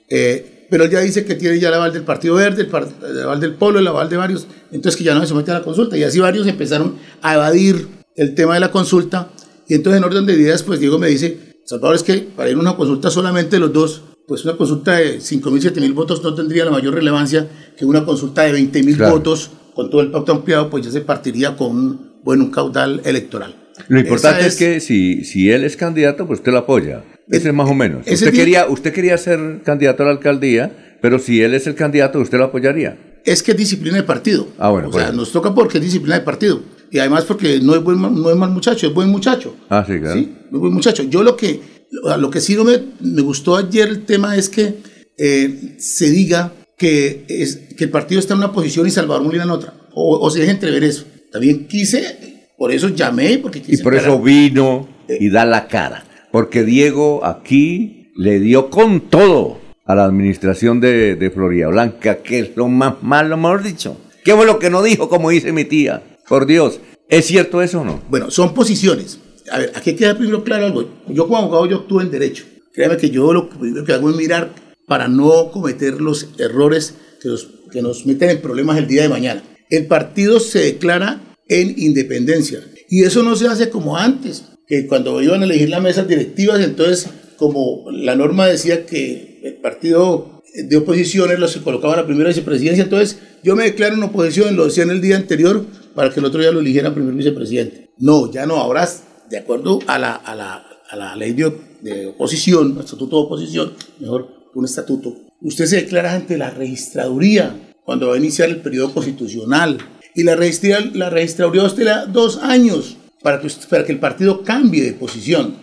eh, pero él ya dice que tiene ya el aval del Partido Verde, el, par- el aval del Polo, el aval de varios, entonces que ya no se somete a la consulta, y así varios empezaron a evadir el tema de la consulta, y entonces en orden de ideas, pues Diego me dice, Salvador, es que para ir a una consulta solamente los dos, pues una consulta de 5.000, 7.000 votos no tendría la mayor relevancia que una consulta de 20.000 Claro. votos. Con todo el pacto ampliado, pues ya se partiría con bueno, un caudal electoral. Lo importante es, que si, si él es candidato, pues usted lo apoya. Ese es más o menos. ese Usted quería, usted quería ser candidato a la alcaldía, pero si él es el candidato, usted lo apoyaría. es que es disciplina de partido. Ah, bueno, o sea, nos toca porque es disciplina de partido. Y además porque no es, buen, no es mal muchacho, es buen muchacho. Ah, sí, claro. ¿sí? Es buen muchacho. Yo lo que, lo, que sí no me, me gustó ayer el tema es que eh, se diga que, es, que el partido está en una posición y Salvador Molina en otra. O, o se deja entrever eso. También quise, por eso llamé, porque Y por eso vino y da la cara. Porque Diego aquí le dio con todo a la administración de, de Florida Blanca, que es lo más malo, mejor dicho. ¿Qué fue lo que no dijo, como dice mi tía? Por Dios, ¿es cierto eso o no? Bueno, son posiciones. A ver, aquí queda primero claro algo. Yo como abogado yo actúo en derecho. Créame que yo lo primero que hago es mirar para no cometer los errores que nos, que nos meten en problemas el día de mañana. El partido se declara en independencia. Y eso no se hace como antes, que cuando iban a elegir las mesas directivas, entonces como la norma decía que el partido de oposiciones los colocaban a la primera vicepresidencia, entonces yo me declaro en oposición, lo decía en el día anterior, para que el otro día lo eligiera primer vicepresidente. No, ya no, ahora de acuerdo a la, a la, a la ley de, de oposición, estatuto de oposición, mejor un estatuto, usted se declara ante la registraduría cuando va a iniciar el periodo constitucional. Y la, registra, la le da dos años para que, para que el partido cambie de posición.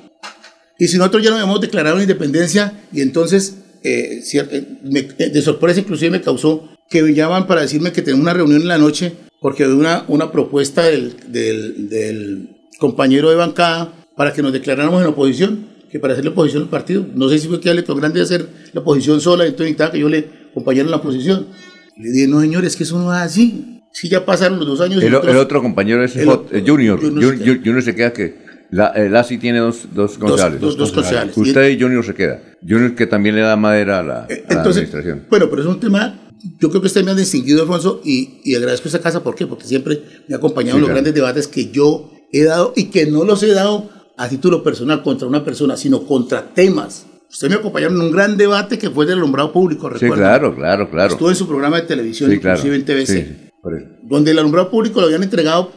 Y si nosotros ya no habíamos declarado la independencia, y entonces, eh, eh, me- eh, de sorpresa inclusive me causó que me llaman para decirme que tenemos una reunión en la noche, porque había una, una propuesta del, del, del compañero de bancada para que nos declaráramos en oposición, que para hacer la oposición al partido. No sé si fue que le tocó grande hacer la oposición sola, entonces necesitaba que yo le acompañara en la oposición. Le dije, no señores, que eso no es así. Si ya pasaron los dos años. El, el otro compañero es El- eh, Junior. Junior Junior, se queda. Junior se queda que la, el ASI tiene dos, dos concejales. dos- dos concejales. Usted y Junior se queda. Junior que también le da madera a la, a la Eh, administración. bueno, pero es un tema, yo creo que usted me ha distinguido, Alfonso, y, y agradezco esta casa, ¿por qué? Porque siempre me ha acompañado Sí, en los claro. grandes debates que yo he dado y que no los he dado a título personal contra una persona, sino contra temas. Usted me acompañó en un gran debate que fue del alumbrado público, Sí, recuerda. claro, claro, claro. Estuve en su programa de televisión, Sí, claro. inclusive en TVC, Sí. Donde el alumbrado público lo habían entregado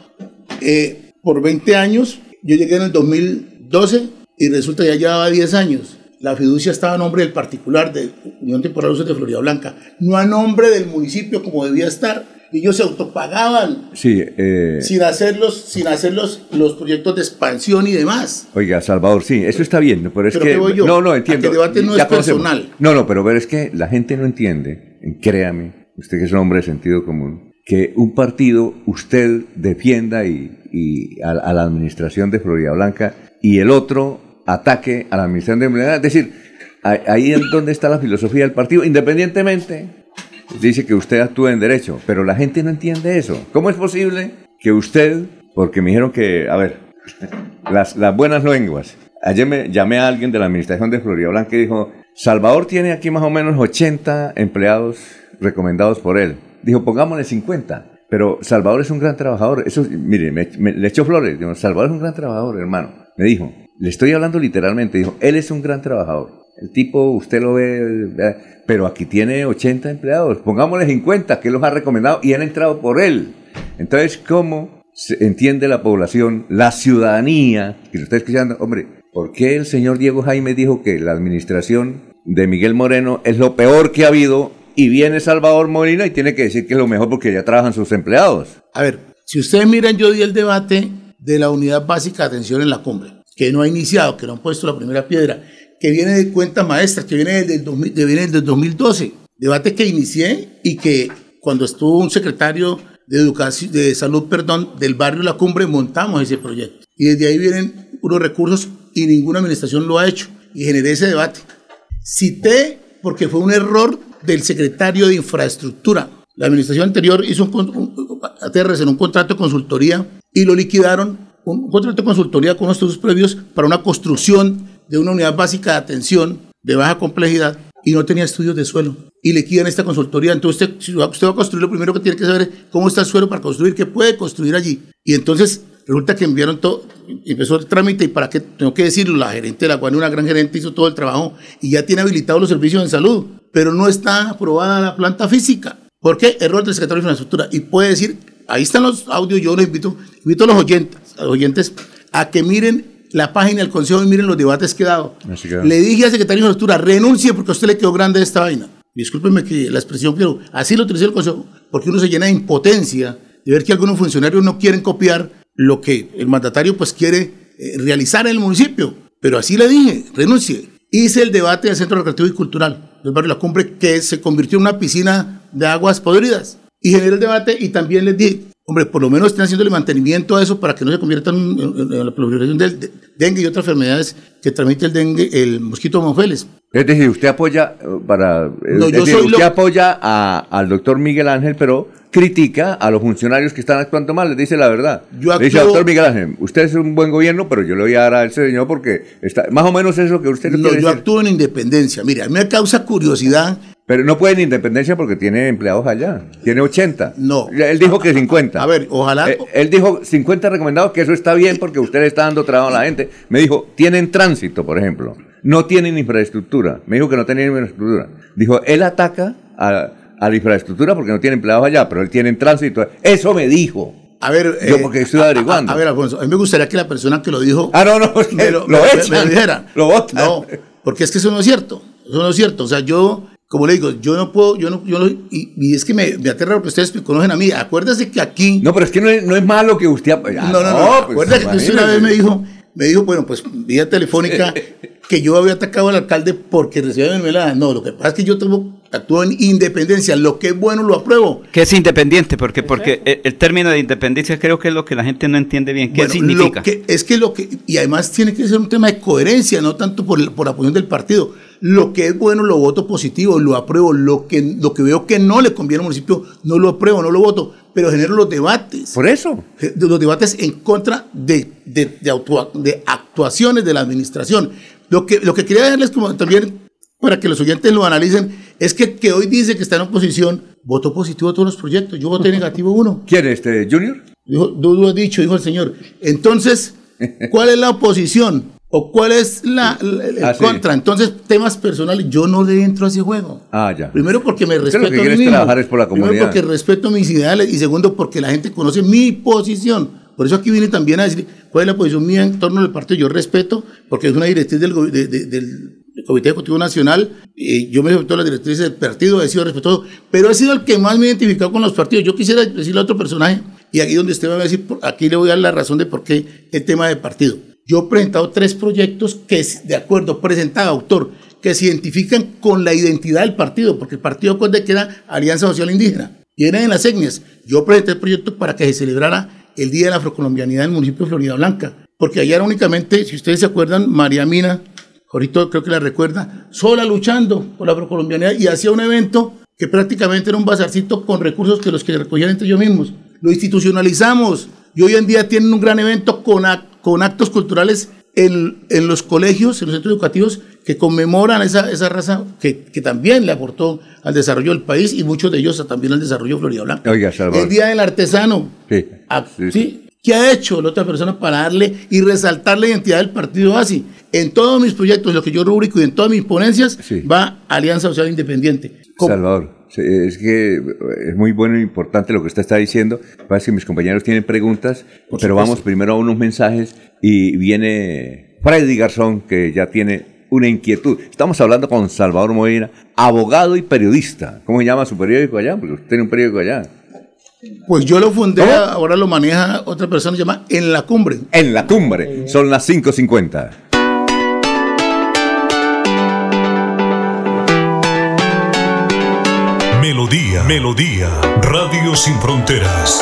eh, por 20 años. Yo llegué en el 2012 y resulta que ya llevaba 10 años. La fiducia estaba a nombre del particular de Unión Temporal de Florida Blanca, no a nombre del municipio como debía estar. Ellos se autopagaban Sí, eh, sin hacer, los, sin hacer los, los proyectos de expansión y demás. Oiga, Salvador, sí, eso está bien, pero es ¿Pero que... qué voy yo? No, no, entiendo. el debate no ya es personal. No, no, pero ver, es que la gente no entiende, créame, usted que es un hombre de sentido común, que un partido usted defienda y, a, la administración de Florida Blanca y el otro ataque a la administración de Florida. Es decir, ahí- ahí es donde está la filosofía del partido, independientemente. Dice que usted actúa en derecho, pero la gente no entiende eso. ¿Cómo es posible que usted, porque me dijeron que, a ver, las, las buenas lenguas. Ayer me llamé a alguien de la administración de Florida Blanca y dijo, Salvador tiene aquí más o menos 80 empleados recomendados por él. Dijo, pongámosle 50. Pero Salvador es un gran trabajador. Eso, mire, me, me- le echó flores. Dijo, Salvador es un gran trabajador, hermano. Me dijo, le estoy hablando literalmente. Dijo, él es un gran trabajador. El tipo, usted lo ve, pero aquí tiene 80 empleados. Pongámosle 50, que los ha recomendado y han entrado por él. Entonces, ¿cómo se entiende la población, la ciudadanía, que lo está escuchando? Hombre, ¿por qué el señor Diego Jaime dijo que la administración de Miguel Moreno es lo peor que ha habido y viene Salvador Molina y tiene que decir que es lo mejor porque ya trabajan sus empleados? A ver, si ustedes miran, yo di el debate de la unidad básica de atención en la cumbre, que no ha iniciado, que no han puesto la primera piedra, que viene de cuentas maestras, que viene del, 2000 que viene del 2012. Debate que inicié y que cuando estuvo un secretario de educación, de salud, perdón, del barrio La Cumbre, montamos ese proyecto. Y desde ahí vienen unos recursos y ninguna administración lo ha hecho. Y generé ese debate. Cité porque fue un error del secretario de infraestructura. La administración anterior hizo un, un, un contrato de consultoría y lo liquidaron, un contrato de consultoría con estudios previos para una construcción de una unidad básica de atención de baja complejidad y no tenía estudios de suelo. Y liquidan esta consultoría. Entonces usted, si usted va a construir, lo primero que tiene que saber es cómo está el suelo para construir, qué puede construir allí. Y entonces resulta que enviaron todo, empezó el trámite y para qué, tengo que decirlo, la gerente de la Guardia, una gran gerente, hizo todo el trabajo y ya tiene habilitados los servicios en salud, pero no está aprobada la planta física. ¿Por qué? Error del secretario de Infraestructura. Y puede decir, ahí están los audios, yo los invito, invito a los oyentes, a los oyentes a que miren la página del Consejo y miren los debates que he dado. Que- Le dije al secretario de Infraestructura, renuncie porque a usted le quedó grande esta vaina. Discúlpenme que la expresión, pero así lo utilicé el Consejo, porque uno se llena de impotencia de ver que algunos funcionarios no quieren copiar lo que el mandatario pues quiere eh, realizar en el municipio. Pero así le dije, renuncie. Hice el debate del Centro Recreativo y Cultural del barrio La Cumbre, que se convirtió en una piscina de aguas podridas. Y generé el debate y también les dije, hombre, por lo menos estén haciéndole mantenimiento a eso para que no se convierta en, en- en la proliferación del de- dengue y otras enfermedades que transmite el dengue, el mosquito monofeles. Es decir, usted apoya eh, para eh, No, es yo decir, soy usted lo- apoya a- al doctor Miguel Ángel, pero critica a los funcionarios que están actuando mal, les dice la verdad. Yo Le dice, actúo- doctor Miguel Ángel, usted es un buen gobierno, pero yo le voy a dar a ese señor porque está, más o menos es lo que usted No, quiere yo decir. actúo en independencia. Mira, a mí me causa curiosidad. Pero no puede en independencia porque tiene empleados allá. Tiene 80. No. Él dijo que 50. A ver, ojalá. Eh, él dijo 50 recomendados, que eso está bien porque usted le está dando trabajo a la gente. Me dijo, tienen tránsito, por ejemplo. No tienen infraestructura. Me dijo que no tenían infraestructura. Dijo, él ataca a, a la infraestructura porque no tiene empleados allá, pero él tiene tránsito. Eso me dijo. A ver, Yo eh, porque estoy a- a- averiguando. A, ver, Alfonso, a mí me gustaría que la persona que lo dijo. Ah, no, no, me lo me- echan, me dijera. lo. No, porque es que eso no es cierto. Eso no es cierto. O sea, yo, como le digo, yo no puedo, yo no, yo no, y, y es que me, me aterra lo que ustedes me conocen a mí. Acuérdese que aquí. No, pero es que no es, no es malo que usted... Ah, No, no, no. pues, Acuérdate que usted una vez me dijo, me dijo, bueno, pues vía telefónica, [LAUGHS] que yo había atacado al alcalde porque recibía mermelada. No, lo que pasa es que yo tengo, actúo en independencia. Lo que es bueno lo apruebo. Que es independiente, porque, porque el, el término de independencia creo que es lo que la gente no entiende bien. ¿Qué Bueno, significa? lo que- es que lo que, y además tiene que ser un tema de coherencia, no tanto por, el- por la posición del partido. Lo que es bueno lo voto positivo, lo apruebo. Lo que, lo que veo que no le conviene al municipio, no lo apruebo, no lo voto. Pero genero los debates. Por eso. Eh, Los debates en contra de, de, de actuaciones de la administración. Lo que, lo que quería darles como también para que los oyentes lo analicen es que, que hoy dice que está en oposición, votó positivo a todos los proyectos. Yo voté [LAUGHS] negativo uno. ¿Quién este, Junior? Dijo, Dudu ha dicho, dijo el señor. Entonces, ¿cuál es la oposición? ¿O cuál es la, la- el Ah, sí. contra? Entonces, temas personales, yo no le entro a ese juego. Ah, ya. Primero porque me lo respeto que a mí quiere es mismo. trabajar es por la Primero porque respeto mis ideales y segundo porque la gente conoce mi posición. Por eso aquí vine también a decir cuál es la posición mía en torno al partido. Yo respeto porque es una directriz del, Comité Ejecutivo Nacional. y yo me respeto las directrices del partido, he sido respetuoso, pero he sido el que más me ha identificado con los partidos. Yo quisiera decirle a otro personaje, y aquí donde usted me va a decir, aquí le voy a dar la razón de por qué el tema de partido. Yo he presentado tres proyectos que, de acuerdo, presentado autor, que se identifican con la identidad del partido, porque el partido que era Alianza Social Indígena, y eran en las etnias. Yo presenté el proyecto para que se celebrara el Día de la Afrocolombianidad en el municipio de Florida Blanca, porque allá era únicamente, si ustedes se acuerdan, María Mina, ahorita creo que la recuerda, sola luchando por la procolombianidad y hacía un evento que prácticamente era un bazarcito con recursos que los que recogían entre ellos mismos. Lo institucionalizamos y hoy en día tienen un gran evento con, con actos culturales en, en, los colegios, en los centros educativos, que conmemoran esa, esa raza que, que, también le aportó al desarrollo del país y muchos de ellos también al desarrollo de Florida Blanca. Oiga, El Día del Artesano. Sí. Ah, sí, sí. ¿Qué ha hecho la otra persona para darle y resaltar la identidad del partido ASI? En todos mis proyectos, lo que yo rubrico y en todas mis ponencias, sí. va Alianza Social Independiente. Salvador, es que es muy bueno e importante lo que usted está diciendo. Parece que mis compañeros tienen preguntas, pero vamos primero a unos mensajes y viene Freddy Garzón, que ya tiene una inquietud. Estamos hablando con Salvador Moira, abogado y periodista. ¿Cómo se llama su periódico allá? Porque usted tiene un periódico allá. Pues yo lo fundé, ¿Cómo? ahora lo maneja otra persona, se llama En la Cumbre. En la Cumbre, son las 5.50. Melodía, Melodía, Radio Sin Fronteras.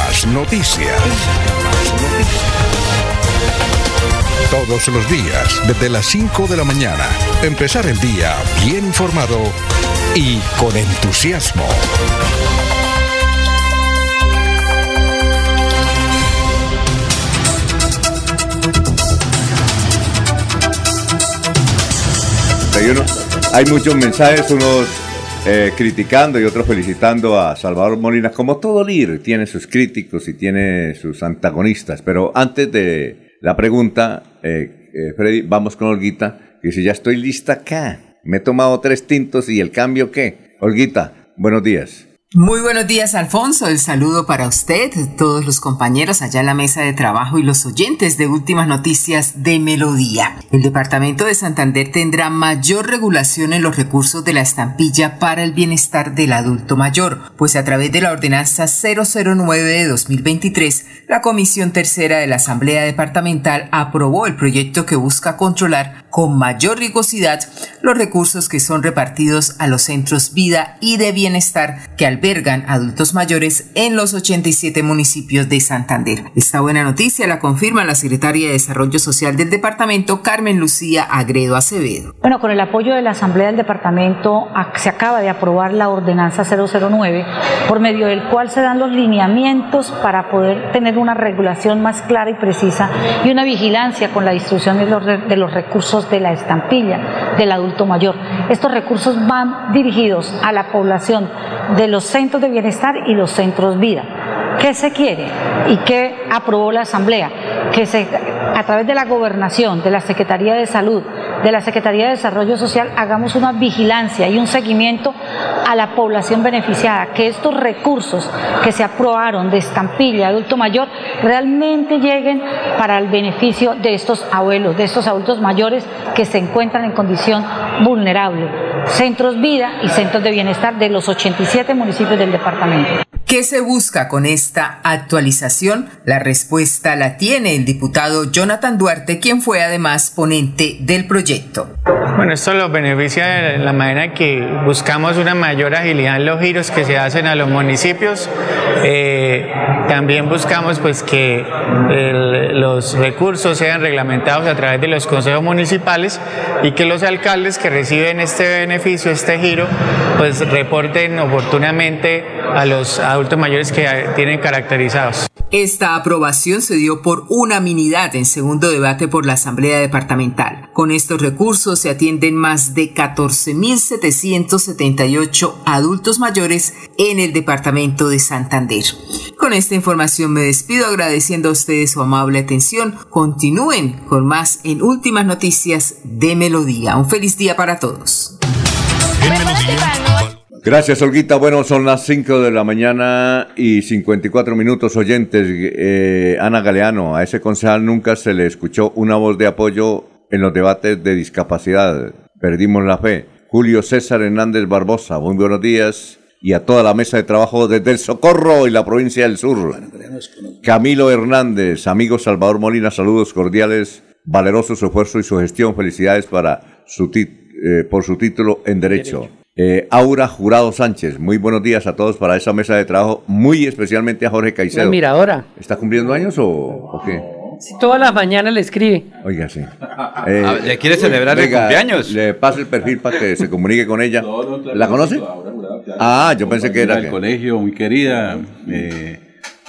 noticias. Todos los días, desde las 5 de la mañana, empezar el día bien informado y con entusiasmo. Hay muchos mensajes, unos eh, criticando y otros felicitando a Salvador Molina. Como todo líder, tiene sus críticos y tiene sus antagonistas. Pero antes de la pregunta, eh, eh, Freddy, vamos con Olguita. Que dice, ya estoy lista acá. Me he tomado tres tintos y el cambio qué. Olguita, buenos días. Muy buenos días, Alfonso. El saludo para usted, todos los compañeros allá en la mesa de trabajo y los oyentes de Últimas Noticias de Melodía. El Departamento de Santander tendrá mayor regulación en los recursos de la estampilla para el bienestar del adulto mayor, pues a través de la Ordenanza 009 de 2023, la Comisión Tercera de la Asamblea Departamental aprobó el proyecto que busca controlar con mayor rigurosidad los recursos que son repartidos a los centros vida y de bienestar que albergan adultos mayores en los 87 municipios de Santander. Esta buena noticia la confirma la secretaria de Desarrollo Social del departamento, Carmen Lucía Agredo Acevedo. Bueno, con el apoyo de la Asamblea del departamento se acaba de aprobar la ordenanza 009, por medio del cual se dan los lineamientos para poder tener una regulación más clara y precisa y una vigilancia con la distribución de los, de los recursos de la estampilla del adulto mayor. Estos recursos van dirigidos a la población de los centros de bienestar y los centros vida. ¿Qué se quiere y qué aprobó la Asamblea? Que se, a través de la gobernación, de la Secretaría de Salud, de la Secretaría de Desarrollo Social, hagamos una vigilancia y un seguimiento a la población beneficiada, que estos recursos que se aprobaron de estampilla adulto mayor realmente lleguen para el beneficio de estos abuelos, de estos adultos mayores que se encuentran en condición vulnerable. Centros vida y centros de bienestar de los 87 municipios del departamento. ¿Qué se busca con esta actualización? La respuesta la tiene el diputado Jonathan Duarte, quien fue además ponente del proyecto. Bueno, esto lo beneficia de la manera que buscamos una mayor agilidad en los giros que se hacen a los municipios. Eh, también buscamos pues que los recursos sean reglamentados a través de los consejos municipales y que los alcaldes que reciben este beneficio, este giro, pues reporten oportunamente a los adultos mayores que tienen caracterizados. Esta aprobación se dio por unanimidad en segundo debate por la Asamblea Departamental. Con estos recursos se atienden más de 14.778 adultos mayores en el departamento de Santander. Con esta información me despido agradeciendo a ustedes su amable atención. Continúen con más en Últimas Noticias de Melodía. Un feliz día para todos. Gracias, Olguita. Bueno, son las 5 de la mañana y 54 minutos oyentes. Eh, Ana Galeano, a ese concejal nunca se le escuchó una voz de apoyo en los debates de discapacidad. Perdimos la fe. Julio César Hernández Barbosa, muy buenos días. Y a toda la mesa de trabajo desde el Socorro y la provincia del Sur. Camilo Hernández, amigo Salvador Molina, saludos cordiales. Valeroso su esfuerzo y su gestión. Felicidades para su eh, por su título en Derecho. Eh, Aura Jurado Sánchez, muy buenos días a todos para esa mesa de trabajo, muy especialmente a Jorge Caicedo. Mira ahora. ¿Está cumpliendo años o, o qué? Si todas las mañanas le escribe. Oiga, sí. [LAUGHS] Ah, ¿Le quiere celebrar el venga, cumpleaños? Le paso el perfil para que se comunique con ella. [LAUGHS] ¿La conoce? Ah, yo pensé que era del que- colegio, muy querida. Eh,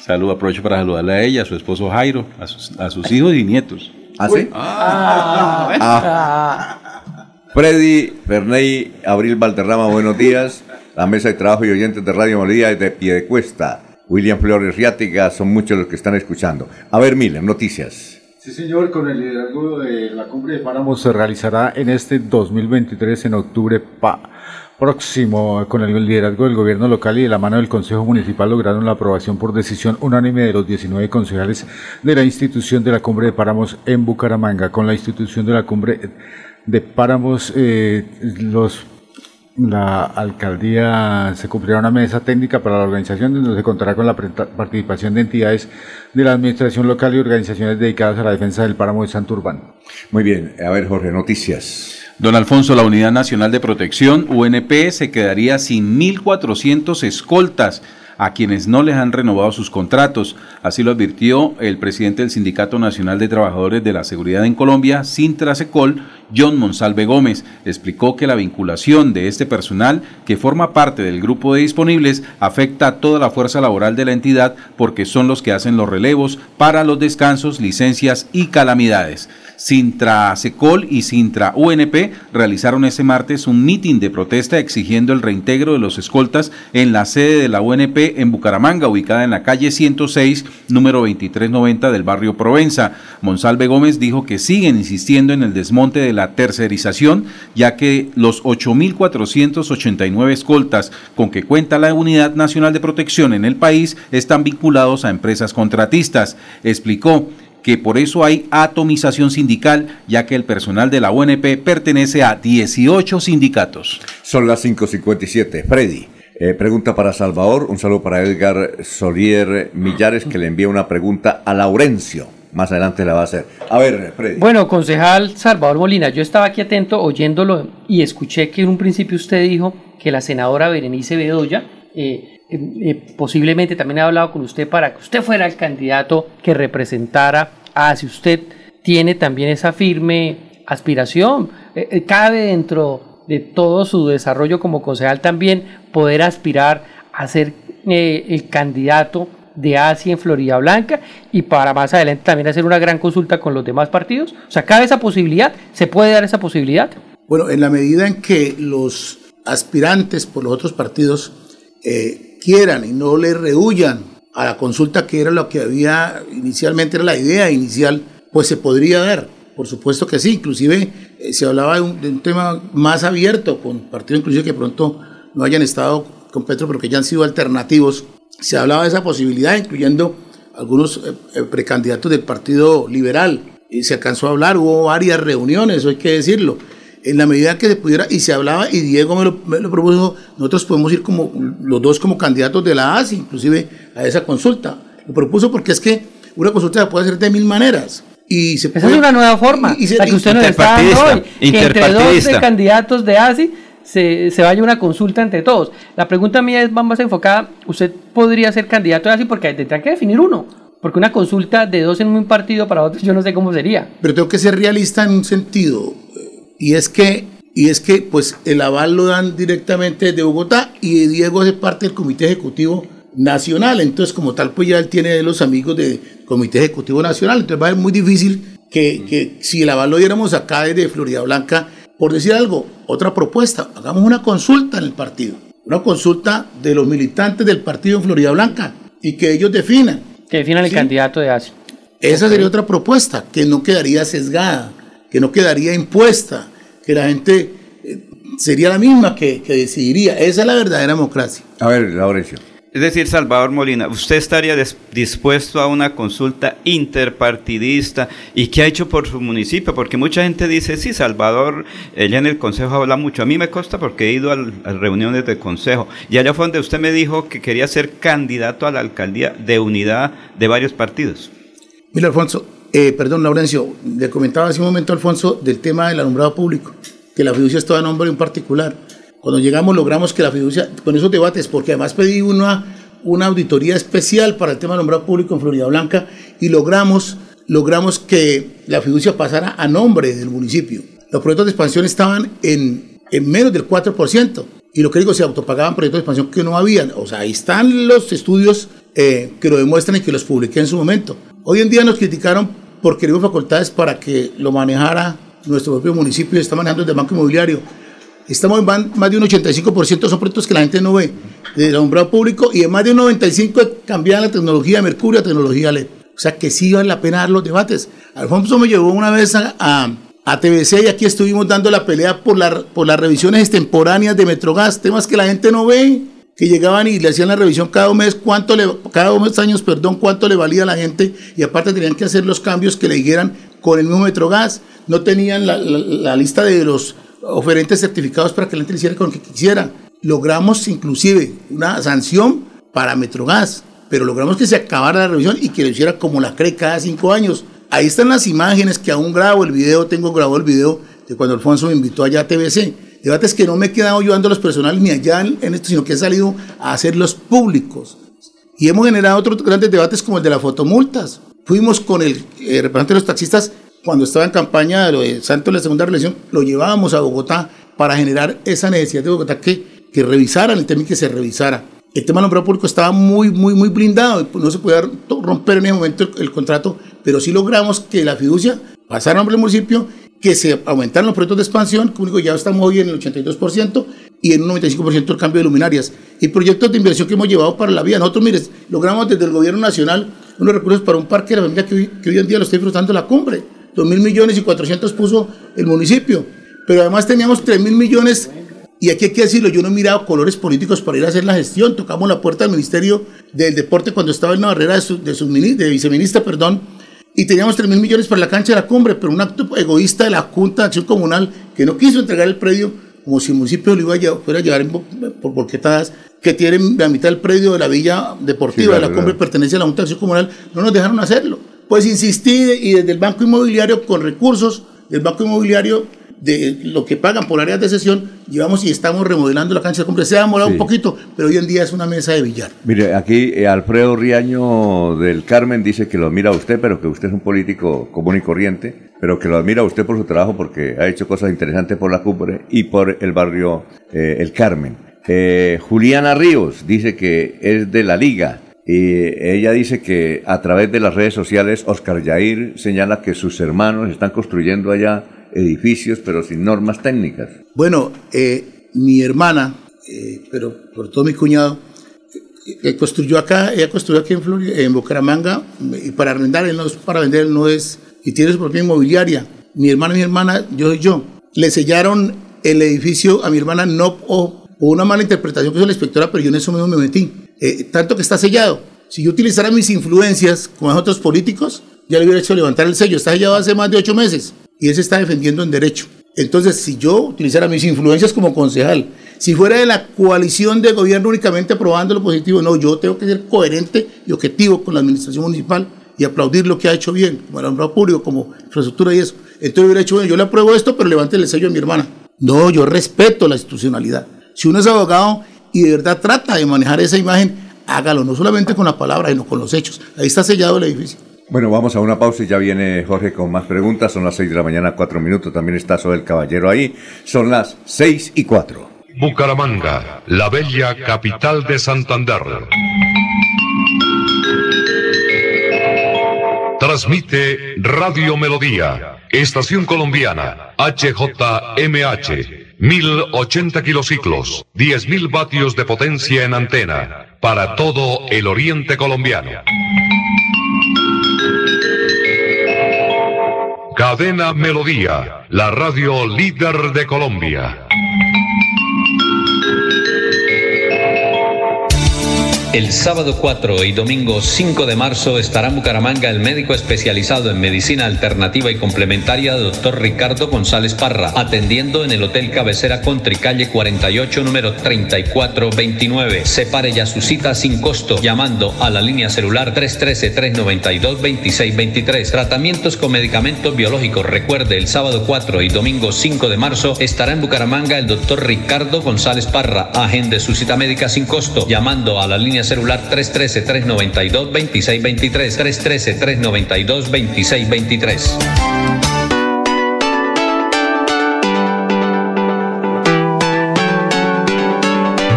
saludo, aprovecho para saludarle a ella, a su esposo Jairo, a sus, a sus hijos y nietos. ¿Ah, sí? Ah, Freddy Ferney Abril Valderrama, buenos días. La mesa de trabajo y oyentes de Radio es de Piedecuesta. William Flores Riática, son muchos los que están escuchando. A ver, Miller, noticias. Sí, señor, con el liderazgo de la cumbre de Páramo se realizará en este 2023, en octubre próximo, con el liderazgo del gobierno local y de la mano del Consejo Municipal lograron la aprobación por decisión unánime de los 19 concejales de la institución de la cumbre de Páramos en Bucaramanga. Con la institución de la cumbre de Páramos, eh, los la alcaldía se cumplirá una mesa técnica para la organización donde se contará con la participación de entidades de la administración local y organizaciones dedicadas a la defensa del páramo de Santurbán. Muy bien, a ver, Jorge, noticias. Don Alfonso, la Unidad Nacional de Protección, UNP, se quedaría sin 1.400 escoltas a quienes no les han renovado sus contratos. Así lo advirtió el presidente del Sindicato Nacional de Trabajadores de la Seguridad en Colombia, Sintrasecol, John Monsalve Gómez. Explicó que la vinculación de este personal, que forma parte del grupo de disponibles, afecta a toda la fuerza laboral de la entidad porque son los que hacen los relevos para los descansos, licencias y calamidades. Sintra Secol y Sintra UNP realizaron ese martes un mitin de protesta exigiendo el reintegro de los escoltas en la sede de la UNP en Bucaramanga, ubicada en la calle 106, número 2390 del barrio Provenza. Monsalve Gómez dijo que siguen insistiendo en el desmonte de la tercerización, ya que los 8.489 escoltas con que cuenta la Unidad Nacional de Protección en el país están vinculados a empresas contratistas. Explicó que por eso hay atomización sindical, ya que el personal de la UNP pertenece a 18 sindicatos. Son las 5.57. Freddy, eh, pregunta para Salvador. Un saludo para Edgar Solier Millares, que le envía una pregunta a Laurencio. Más adelante la va a hacer. A ver, Freddy. Bueno, concejal Salvador Molina, yo estaba aquí atento oyéndolo y escuché que en un principio usted dijo que la senadora Berenice Bedoya eh, eh, eh, posiblemente también ha hablado con usted para que usted fuera el candidato que representara a si usted tiene también esa firme aspiración. Eh, cabe dentro de todo su desarrollo como concejal también poder aspirar a ser el candidato de Asia en Florida Blanca y para más adelante también hacer una gran consulta con los demás partidos. O sea, cabe esa posibilidad, se puede dar esa posibilidad. Bueno, en la medida en que los aspirantes por los otros partidos quieran y no le rehuyan a la consulta que era lo que había inicialmente, era la idea inicial, pues se podría dar. Por supuesto que sí, inclusive eh, se hablaba de un, tema más abierto con partidos inclusive que pronto no hayan estado con Petro, pero que ya han sido alternativos. Se hablaba de esa posibilidad, incluyendo algunos eh, eh, precandidatos del Partido Liberal. Y se alcanzó a hablar, hubo varias reuniones, hay que decirlo en la medida que se pudiera, y se hablaba, y Diego me lo, me lo propuso, nosotros podemos ir como los dos como candidatos de la ASI, inclusive a esa consulta. Lo propuso porque es que una consulta se puede hacer de mil maneras. Y se Esa puede- es una nueva forma, y- y se- la que usted nos está dando hoy, que entre dos interpartidista. de candidatos de ASI se, se vaya una consulta entre todos. La pregunta mía es más enfocada, usted podría ser candidato de ASI porque tendrán que definir uno, porque una consulta de dos en un partido para otros yo no sé cómo sería. Pero tengo que ser realista en un sentido, y es que, y es que pues el aval lo dan directamente desde Bogotá y Diego es parte del Comité Ejecutivo Nacional, entonces como tal pues ya él tiene los amigos del Comité Ejecutivo Nacional, entonces va a ser muy difícil que, que si el aval lo diéramos acá desde Florida Blanca, por decir algo, otra propuesta, hagamos una consulta en el partido, una consulta de los militantes del partido en Florida Blanca y que ellos definan. Que definan el candidato de ASI. Esa sería otra propuesta, que no quedaría sesgada, que no quedaría impuesta, que la gente eh, sería la misma que, que decidiría. Esa es la verdadera democracia. A ver, Laurencio. Es decir, Salvador Molina, ¿usted estaría dispuesto a una consulta interpartidista y qué ha hecho por su municipio? Porque mucha gente dice, sí, Salvador, ella en el consejo habla mucho. A mí me consta porque he ido a, reuniones del consejo. Y allá fue donde usted me dijo que quería ser candidato a la alcaldía de unidad de varios partidos. Mira, Alfonso, eh, perdón, Laurencio, le comentaba hace un momento, Alfonso, del tema del alumbrado público, que la fiducia estaba a nombre de un particular. Cuando llegamos logramos que la fiducia, con esos debates, porque además pedí una, una auditoría especial para el tema del alumbrado público en Florida Blanca y logramos, logramos que la fiducia pasara a nombre del municipio. Los proyectos de expansión estaban en, en menos del 4%. Y lo que digo, se autopagaban proyectos de expansión que no habían. O sea, ahí están los estudios eh, que lo demuestran y que los publiqué en su momento. Hoy en día nos criticaron porque le facultades para que lo manejara nuestro propio municipio y está manejando el Banco Inmobiliario. Estamos en más de un 85% son proyectos que la gente no ve, del alumbrado público, y en más de un 95% cambiar la tecnología de mercurio a tecnología LED. O sea que sí vale la pena dar los debates. Alfonso me llevó una vez a, a, TVC y aquí estuvimos dando la pelea por, la, por las revisiones extemporáneas de Metrogas, temas que la gente no ve que llegaban y le hacían la revisión cada mes, cuánto le, cada dos años, perdón, cuánto le valía a la gente y aparte tenían que hacer los cambios que le dijeran con el mismo Metrogas, no tenían la, lista de los oferentes certificados para que la gente le hiciera con lo que quisiera. Logramos inclusive una sanción para Metrogas, pero logramos que se acabara la revisión y que lo hiciera como la cree cada cinco años. Ahí están las imágenes que aún grabo el video, tengo grabado el video de cuando Alfonso me invitó allá a TVC Debates que no me he quedado yo dando los personales ni allá en, esto, sino que he salido a hacerlos públicos. Y hemos generado otros grandes debates como el de las fotomultas. Fuimos con el, representante de los taxistas cuando estaba en campaña de lo de Santo de la segunda reelección, lo llevábamos a Bogotá para generar esa necesidad de Bogotá que, que revisaran el tema y que se revisara. El tema del nombrado público estaba muy, muy, muy blindado, no se podía romper en ese momento el, el contrato, pero sí logramos que la fiducia pasara a nombre del municipio que se aumentaron los proyectos de expansión, que único ya estamos hoy en el 82% y en un 95% el cambio de luminarias. Y proyectos de inversión que hemos llevado para la vía. Nosotros, mire, logramos desde el gobierno nacional unos recursos para un parque de la familia que hoy, en día lo está disfrutando la cumbre. 2 mil millones y 400 puso el municipio. Pero además teníamos 3 mil millones y aquí hay que decirlo, yo no he mirado colores políticos para ir a hacer la gestión. Tocamos la puerta del Ministerio del Deporte cuando estaba en la barrera de, su, de viceministra, perdón, y teníamos 3 mil millones para la cancha de la cumbre, pero un acto egoísta de la Junta de Acción Comunal que no quiso entregar el predio como si el municipio lo iba a fuera a llevar por volquetadas, que tiene la mitad del predio de la villa deportiva de la cumbre pertenece a la Junta de Acción Comunal, no nos dejaron hacerlo. Pues insistí y desde el Banco Inmobiliario con recursos del Banco Inmobiliario de lo que pagan por áreas de sesión, llevamos y estamos remodelando la cancha de cumbre. Se ha demorado un poquito, pero hoy en día es una mesa de billar. Mire, aquí eh, Alfredo Riaño del Carmen dice que lo admira a usted, pero que usted es un político común y corriente, pero que lo admira a usted por su trabajo porque ha hecho cosas interesantes por la cumbre y por el barrio eh, El Carmen. Eh, Juliana Ríos dice que es de la Liga. Y ella dice que a través de las redes sociales, Oscar Yair señala que sus hermanos están construyendo allá edificios, pero sin normas técnicas. Bueno, eh, mi hermana, eh, pero por todo mi cuñado, eh, construyó acá, ella construyó aquí en, Florida, en Bucaramanga, y para arrendar, no es para vender, no es, y tiene su propia inmobiliaria. Mi hermana, mi hermana, yo y yo. Le sellaron el edificio a mi hermana, no o, una mala interpretación que hizo la inspectora, pero yo en eso mismo me metí. tanto que está sellado. Si yo utilizara mis influencias con otros políticos, ya le hubiera hecho levantar el sello. Está sellado hace más de ocho meses y él se está defendiendo en derecho. Entonces, si yo utilizara mis influencias como concejal, si fuera de la coalición de gobierno únicamente aprobando lo positivo, no, yo tengo que ser coherente y objetivo con la administración municipal y aplaudir lo que ha hecho bien, como el alumbrado público, como infraestructura y eso. Entonces hubiera hecho bien, yo le apruebo esto, pero levante el sello a mi hermana. No, yo respeto la institucionalidad. Si uno es abogado y de verdad trata de manejar esa imagen, hágalo, no solamente con la palabra, sino con los hechos. Ahí está sellado el edificio. Bueno, vamos a una pausa y ya viene Jorge con más preguntas. Son las 6 de la mañana, 4 minutos. También está el Caballero ahí. Son las 6 y 4. Bucaramanga, la bella capital de Santander. Transmite Radio Melodía, Estación Colombiana, HJMH, 1080 kilociclos, 10.000 vatios de potencia en antena, para todo el oriente colombiano. Cadena Melodía, la radio líder de Colombia. El sábado 4 y domingo 5 de marzo estará en Bucaramanga el médico especializado en medicina alternativa y complementaria, doctor Ricardo González Parra, atendiendo en el Hotel Cabecera Country, calle 48, número 3429. Separe ya su cita sin costo llamando a la línea celular 313-392-2623. Tratamientos con medicamentos biológicos. Recuerde, el sábado 4 y domingo 5 de marzo estará en Bucaramanga el doctor Ricardo González Parra. Agende su cita médica sin costo llamando a la línea celular 313-392-2623. 313-392-2623.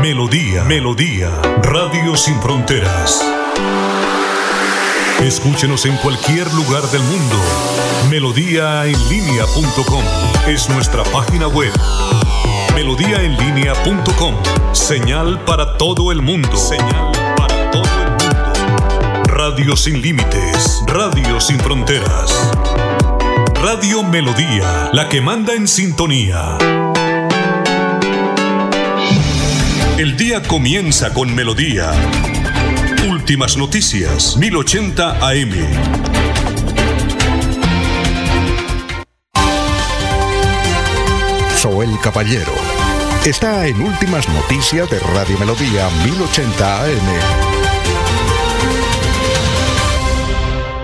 Melodía, Melodía, Radio Sin Fronteras. Escúchenos en cualquier lugar del mundo. Melodíaenlínea.com es nuestra página web. Melodíaenlínea.com. Señal para todo el mundo. Señal Radio sin límites. Radio sin fronteras. Radio Melodía, la que manda en sintonía. El día comienza con Melodía. Últimas noticias, 1080 AM. Soel Caballero está en Últimas Noticias de Radio Melodía 1080 AM.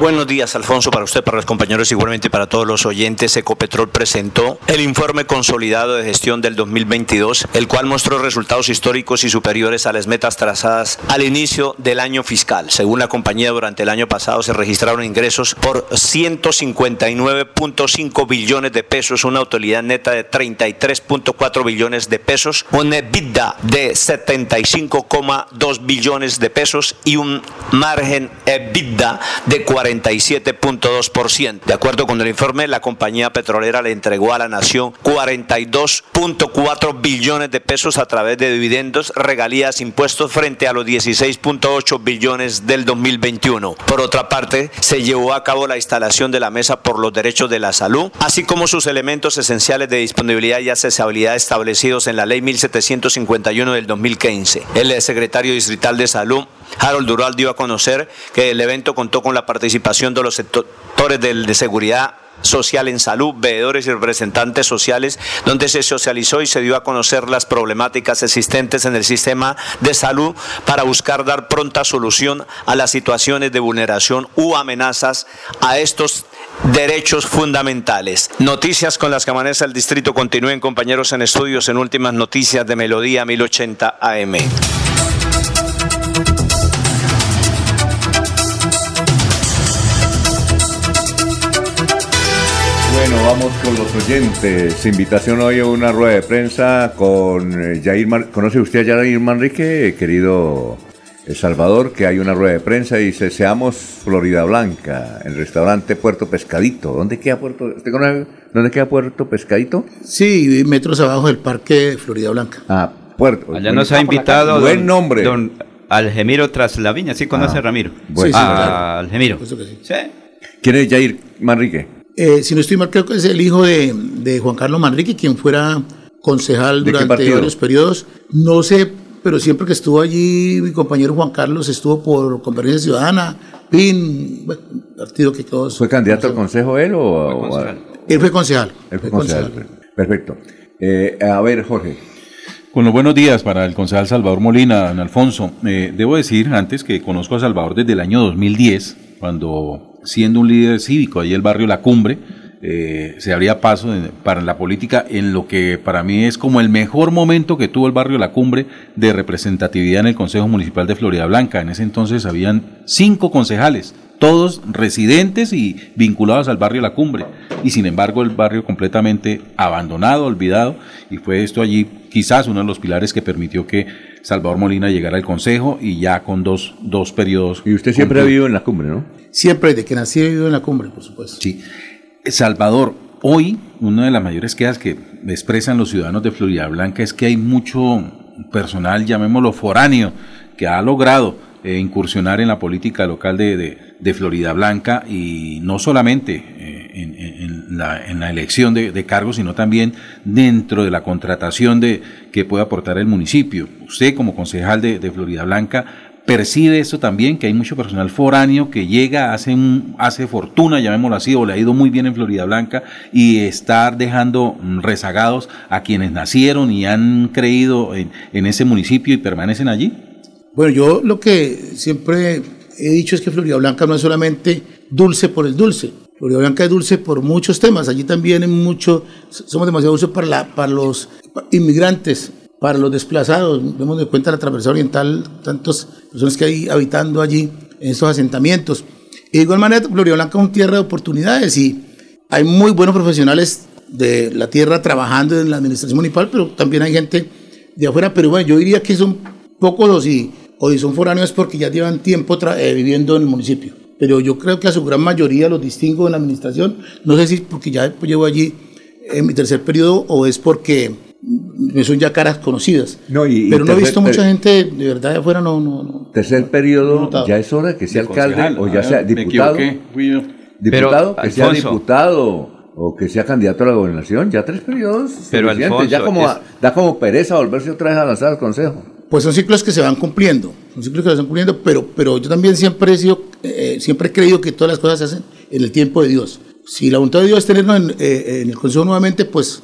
Buenos días, Alfonso, para usted, para los compañeros, igualmente para todos los oyentes. Ecopetrol presentó el informe consolidado de gestión del 2022, el cual mostró resultados históricos y superiores a las metas trazadas al inicio del año fiscal. Según la compañía, durante el año pasado se registraron ingresos por 159.5 billones de pesos, una utilidad neta de 33.4 billones de pesos, un EBITDA de 75,2 billones de pesos y un margen EBITDA de 40 47.2%. De acuerdo con el informe, la compañía petrolera le entregó a la nación 42.4 billones de pesos a través de dividendos, regalías, impuestos frente a los 16.8 billones del 2021. Por otra parte, se llevó a cabo la instalación de la Mesa por los Derechos de la Salud, así como sus elementos esenciales de disponibilidad y accesibilidad establecidos en la Ley 1751 del 2015. El secretario distrital de Salud, Harold Dural, dio a conocer que el evento contó con la participación de los sectores de seguridad social en salud, veedores y representantes sociales, donde se socializó y se dio a conocer las problemáticas existentes en el sistema de salud para buscar dar pronta solución a las situaciones de vulneración u amenazas a estos derechos fundamentales. Noticias con las que amanece el distrito continúen compañeros en estudios en últimas noticias de Melodía 1080 AM. Vamos con los oyentes. Invitación hoy a una rueda de prensa con eh, Jair Mar ¿Conoce usted a Jair Manrique, querido El Salvador? Que hay una rueda de prensa y dice, seamos Florida Blanca, el restaurante Puerto Pescadito. ¿Dónde queda Puerto, usted conoce, ¿dónde queda Puerto Pescadito? Sí, metros abajo del parque Florida Blanca. Ah, Puerto. Allá nos ha invitado Buen don- nombre. Don Algemiro Traslaviña, ¿sí conoce Ah, a Ramiro? bueno. Ah, Sí, sí, claro. Algemiro. Sí. ¿Quién es Jair Manrique? Eh, si no estoy mal, creo que es el hijo de, de Juan Carlos Manrique, quien fuera concejal ¿De qué durante varios periodos. No sé, pero siempre que estuvo allí, mi compañero Juan Carlos estuvo por Convergencia Ciudadana, PIN, bueno, partido que todos. ¿Fue candidato al consejo él o, o a- Él fue concejal. Él fue concejal. Perfecto. Eh, a ver, Jorge. Con los buenos días para el concejal Salvador Molina, don Alfonso. Eh, debo decir antes que conozco a Salvador desde el año 2010, cuando siendo un líder cívico ahí el barrio La Cumbre, eh, se abría paso para la política en lo que para mí es como el mejor momento que tuvo el barrio La Cumbre de representatividad en el Consejo Municipal de Florida Blanca. En ese entonces habían cinco concejales, todos residentes y vinculados al barrio La Cumbre. Y sin embargo el barrio completamente abandonado, olvidado, y fue esto allí quizás uno de los pilares que permitió que Salvador Molina llegara al Consejo y ya con dos, dos periodos. Y usted siempre ha vivido en la cumbre, ¿no? Siempre, desde que nací, he vivido en la cumbre, por supuesto. Sí. Salvador, hoy una de las mayores quejas que expresan los ciudadanos de Florida Blanca es que hay mucho personal, llamémoslo foráneo, que ha logrado eh, incursionar en la política local de, de- Florida Blanca y no solamente eh, en, la, elección de, cargos, sino también dentro de la contratación de, que puede aportar el municipio. Usted como concejal de, de Florida Blanca percibe eso también, que hay mucho personal foráneo que llega, hace, un, hace fortuna, llamémoslo así, o le ha ido muy bien en Florida Blanca y estar dejando mm, rezagados a quienes nacieron y han creído en, en ese municipio y permanecen allí? Bueno, yo lo que siempre he dicho es que Florida Blanca no es solamente dulce por el dulce. Florida Blanca es dulce por muchos temas. Allí también mucho, somos demasiado dulces para, la, para los inmigrantes, para los desplazados. Vemos de cuenta la travesía oriental, tantas personas que hay habitando allí en estos asentamientos. Y de igual manera, Florida Blanca es una tierra de oportunidades y hay muy buenos profesionales de la tierra trabajando en la administración municipal, pero también hay gente de afuera. Pero bueno, yo diría que son pocos y o si son foráneos porque ya llevan tiempo eh, viviendo en el municipio. Pero yo creo que a su gran mayoría los distingo en la administración. No sé si es porque ya llevo allí en mi tercer periodo o es porque me son ya caras conocidas. No, y, pero no he visto mucha gente de verdad de afuera, no. no, no tercer periodo, ya es hora que sea alcalde o ya sea diputado. Diputado, que sea diputado o que sea candidato a la gobernación, ya tres periodos. Pero Alfonso, ya como, da como pereza volverse otra vez a lanzar al consejo pues son ciclos que se van cumpliendo, son ciclos que se van cumpliendo, pero, pero yo también siempre he, sido, eh, siempre he creído que todas las cosas se hacen en el tiempo de Dios. Si la voluntad de Dios es tenernos en, eh, en el Consejo nuevamente, pues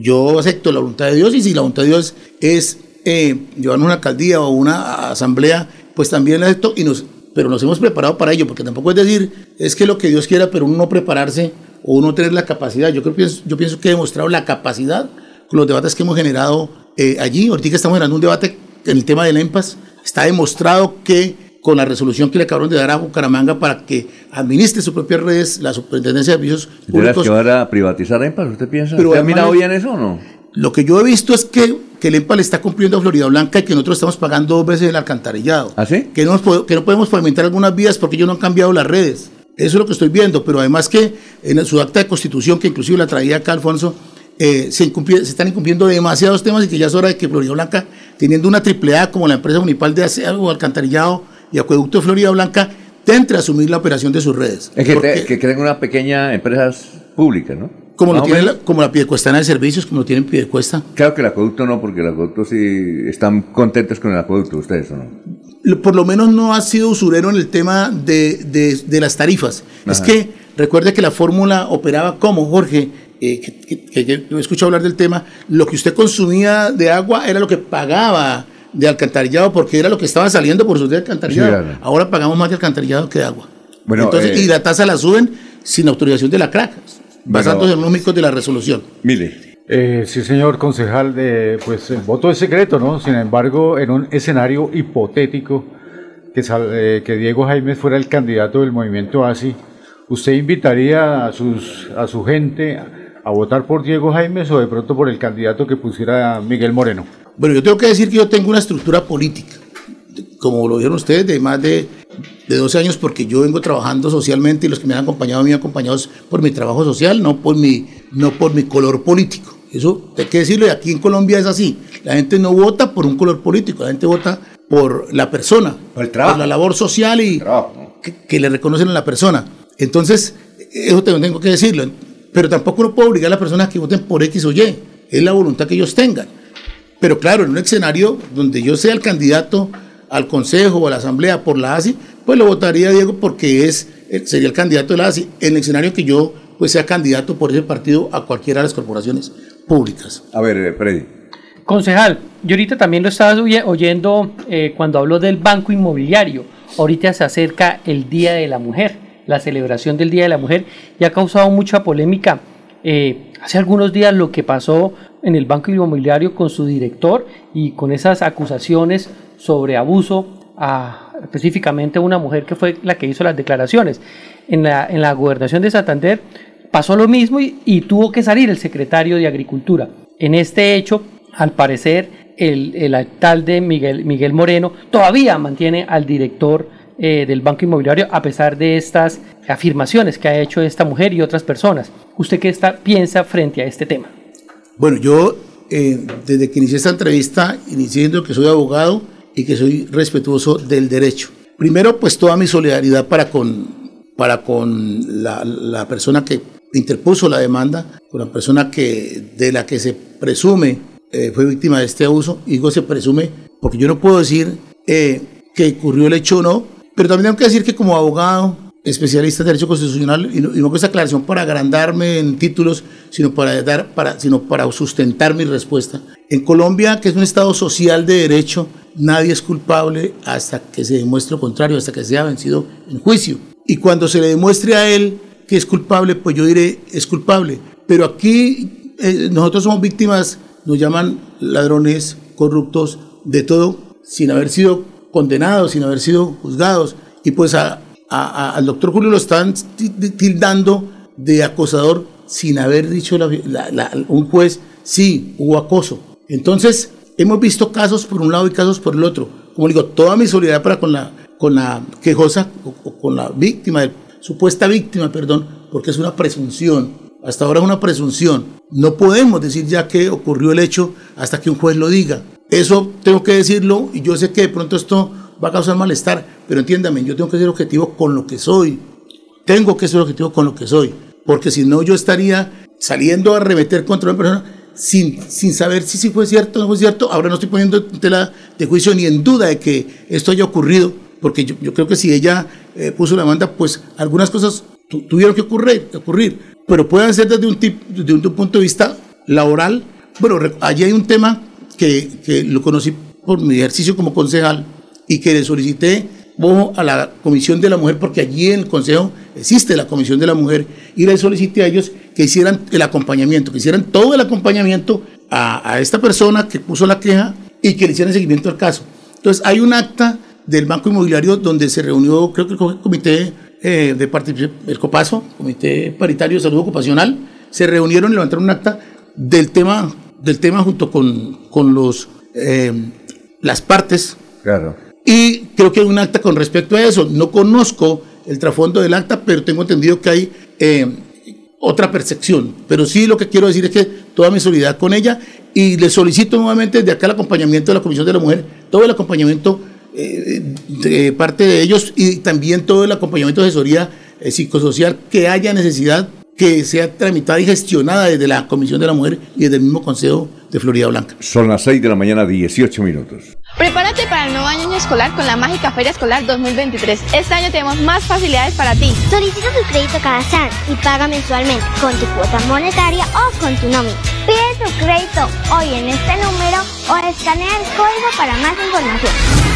yo acepto la voluntad de Dios y si la voluntad de Dios es eh, llevarnos una alcaldía o una asamblea, pues también la acepto, y nos, pero nos hemos preparado para ello, porque tampoco es decir, es que lo que Dios quiera, pero uno no prepararse o uno tener la capacidad. Yo, creo, yo pienso que he demostrado la capacidad con los debates que hemos generado allí. Ahorita estamos generando un debate el tema del EMPAS, está demostrado que con la resolución que le acabaron de dar a Bucaramanga para que administre sus propias redes, la Superintendencia de Servicios Públicos. que van a privatizar EMPAS? ¿Usted piensa? Pero ¿Usted ha mirado bien eso o no? Lo que yo he visto es que, que el EMPAS le está cumpliendo a Florida Blanca y que nosotros estamos pagando dos veces el alcantarillado. ¿Ah, sí? Que no, que no podemos pavimentar algunas vías porque ellos no han cambiado las redes. Eso es lo que estoy viendo, pero además que en su acta de constitución, que inclusive la traía acá Alfonso, eh, se, se, están incumpliendo demasiados temas y que ya es hora de que Florida Blanca, teniendo una triple A como la empresa municipal de aseo, alcantarillado y acueducto de Florida Blanca, entre a asumir la operación de sus redes. Es que, que creen una pequeña empresas públicas, ¿no? Como, lo tiene la, como la Piedecuestana de Servicios, como lo tienen Piedecuesta. Claro que el acueducto no, porque el acueducto sí están contentos con el acueducto, ustedes o no. Por lo menos no ha sido usurero en el tema de, de, de las tarifas. Es que recuerde que la fórmula operaba como, Jorge, eh, que, que, escucho hablar del tema, lo que usted consumía de agua era lo que pagaba de alcantarillado porque era lo que estaba saliendo por su de alcantarillado. Ahora pagamos más de alcantarillado que de agua. Bueno, Entonces, y eh, la tasa la suben sin autorización de la CRAC, basándose en los micos de la resolución. Mire. Eh, sí, señor concejal, de, pues el voto es secreto, ¿no? Sin embargo, en un escenario hipotético que, que Diego Jaime fuera el candidato del movimiento ASI, ¿usted invitaría a, sus, a su gente a votar por Diego Jaimes o de pronto por el candidato que pusiera Miguel Moreno? Bueno, yo tengo que decir que yo tengo una estructura política, como lo vieron ustedes, de más de, de 12 años, porque yo vengo trabajando socialmente y los que me han acompañado me han acompañado por mi trabajo social, no por mi, no por mi color político. Eso hay que decirlo, y aquí en Colombia es así. La gente no vota por un color político, la gente vota por la persona, por, el trabajo. por la labor social y que, que, le reconocen a la persona. Entonces, eso tengo que decirlo. Pero tampoco no puedo obligar a las personas que voten por X o Y. Es la voluntad que ellos tengan. Pero claro, en un escenario donde yo sea el candidato al Consejo o a la Asamblea por la ASI, pues lo votaría Diego porque es, eh, sería el candidato de la ASI. En el escenario que yo pues sea candidato por ese partido a cualquiera de las corporaciones públicas. A ver, eh, Freddy. Concejal, yo ahorita también lo estaba oyendo eh, cuando habló del banco inmobiliario. Ahorita se acerca el Día de la Mujer la celebración del Día de la Mujer y ha causado mucha polémica. Eh, hace algunos días lo que pasó en el Banco Inmobiliario con su director y con esas acusaciones sobre abuso a específicamente una mujer que fue la que hizo las declaraciones. En la, en la gobernación de Santander pasó lo mismo y, y tuvo que salir el secretario de Agricultura. En este hecho, al parecer, el, el alcalde Miguel, Miguel Moreno todavía mantiene al director eh, del Banco Inmobiliario a pesar de estas afirmaciones que ha hecho esta mujer y otras personas. ¿Usted qué está, piensa frente a este tema? Bueno, yo eh, desde que inicié esta entrevista, inicié que soy abogado y que soy respetuoso del derecho. Primero, pues toda mi solidaridad para con, para con la, la persona que interpuso la demanda, con la persona que, de la que se presume eh, fue víctima de este abuso. Y digo se presume porque yo no puedo decir que ocurrió el hecho o no, pero también tengo que decir que como abogado, especialista en derecho constitucional, y no, con esa aclaración para agrandarme en títulos, sino para, dar, para, sino para sustentar mi respuesta. En Colombia, que es un Estado social de derecho, nadie es culpable hasta que se demuestre lo contrario, hasta que sea vencido en juicio. Y cuando se le demuestre a él que es culpable, pues yo diré es culpable. Pero aquí eh, nosotros somos víctimas, nos llaman ladrones, corruptos, de todo, sin haber sido condenados, sin haber sido juzgados. Y pues a, al doctor Julio lo están tildando de acosador sin haber dicho la, un juez, sí, hubo acoso. Entonces, hemos visto casos por un lado y casos por el otro. Como digo, toda mi solidaridad para con la, con la quejosa, o, con la víctima, supuesta víctima, perdón, porque es una presunción. Hasta ahora es una presunción. No podemos decir ya que ocurrió el hecho hasta que un juez lo diga. Eso tengo que decirlo y yo sé que de pronto esto va a causar malestar, pero entiéndame, yo tengo que ser objetivo con lo que soy. Tengo que ser objetivo con lo que soy, porque si no yo estaría saliendo a remeter contra una persona sin, sin saber si, si fue cierto o no fue cierto. Ahora no estoy poniendo en tela de juicio ni en duda de que esto haya ocurrido, porque yo, yo creo que si ella eh, puso la demanda, pues algunas cosas tuvieron que ocurrir, ocurrir, pero pueden ser desde un, tip, desde un punto de vista laboral. Bueno, allí hay un tema que, que lo conocí por mi ejercicio como concejal y que le solicité a la Comisión de la Mujer, porque allí en el Consejo existe la Comisión de la Mujer, y le solicité a ellos que hicieran el acompañamiento, que hicieran todo el acompañamiento a, a esta persona que puso la queja y que le hicieran seguimiento al caso. Entonces, hay un acta del Banco Inmobiliario donde se reunió, creo que el Comité eh, de Participación, el COPASO, Comité Paritario de Salud Ocupacional, se reunieron y levantaron un acta del tema, del tema junto con, con los, eh, las partes. Claro y creo que hay un acta con respecto a eso. No conozco el trasfondo del acta, pero tengo entendido que hay eh, otra percepción. Pero sí lo que quiero decir es que toda mi solidaridad con ella y le solicito nuevamente desde acá el acompañamiento de la Comisión de la Mujer, todo el acompañamiento eh, de parte de ellos y también todo el acompañamiento de asesoría eh, psicosocial que haya necesidad que sea tramitada y gestionada desde la Comisión de la Mujer y desde el mismo Consejo de Florida Blanca. Son las 6 de la mañana, 18 minutos. Prepárate para el nuevo año escolar con la mágica Feria Escolar 2023. Este año tenemos más facilidades para ti. Solicita tu crédito cada SAN y paga mensualmente con tu cuota monetaria o con tu nómina. Pide tu crédito hoy en este número o escanea el código para más información.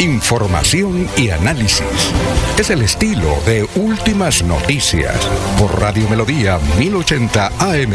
Información y análisis. Es el estilo de Últimas Noticias por Radio Melodía 1080 AM.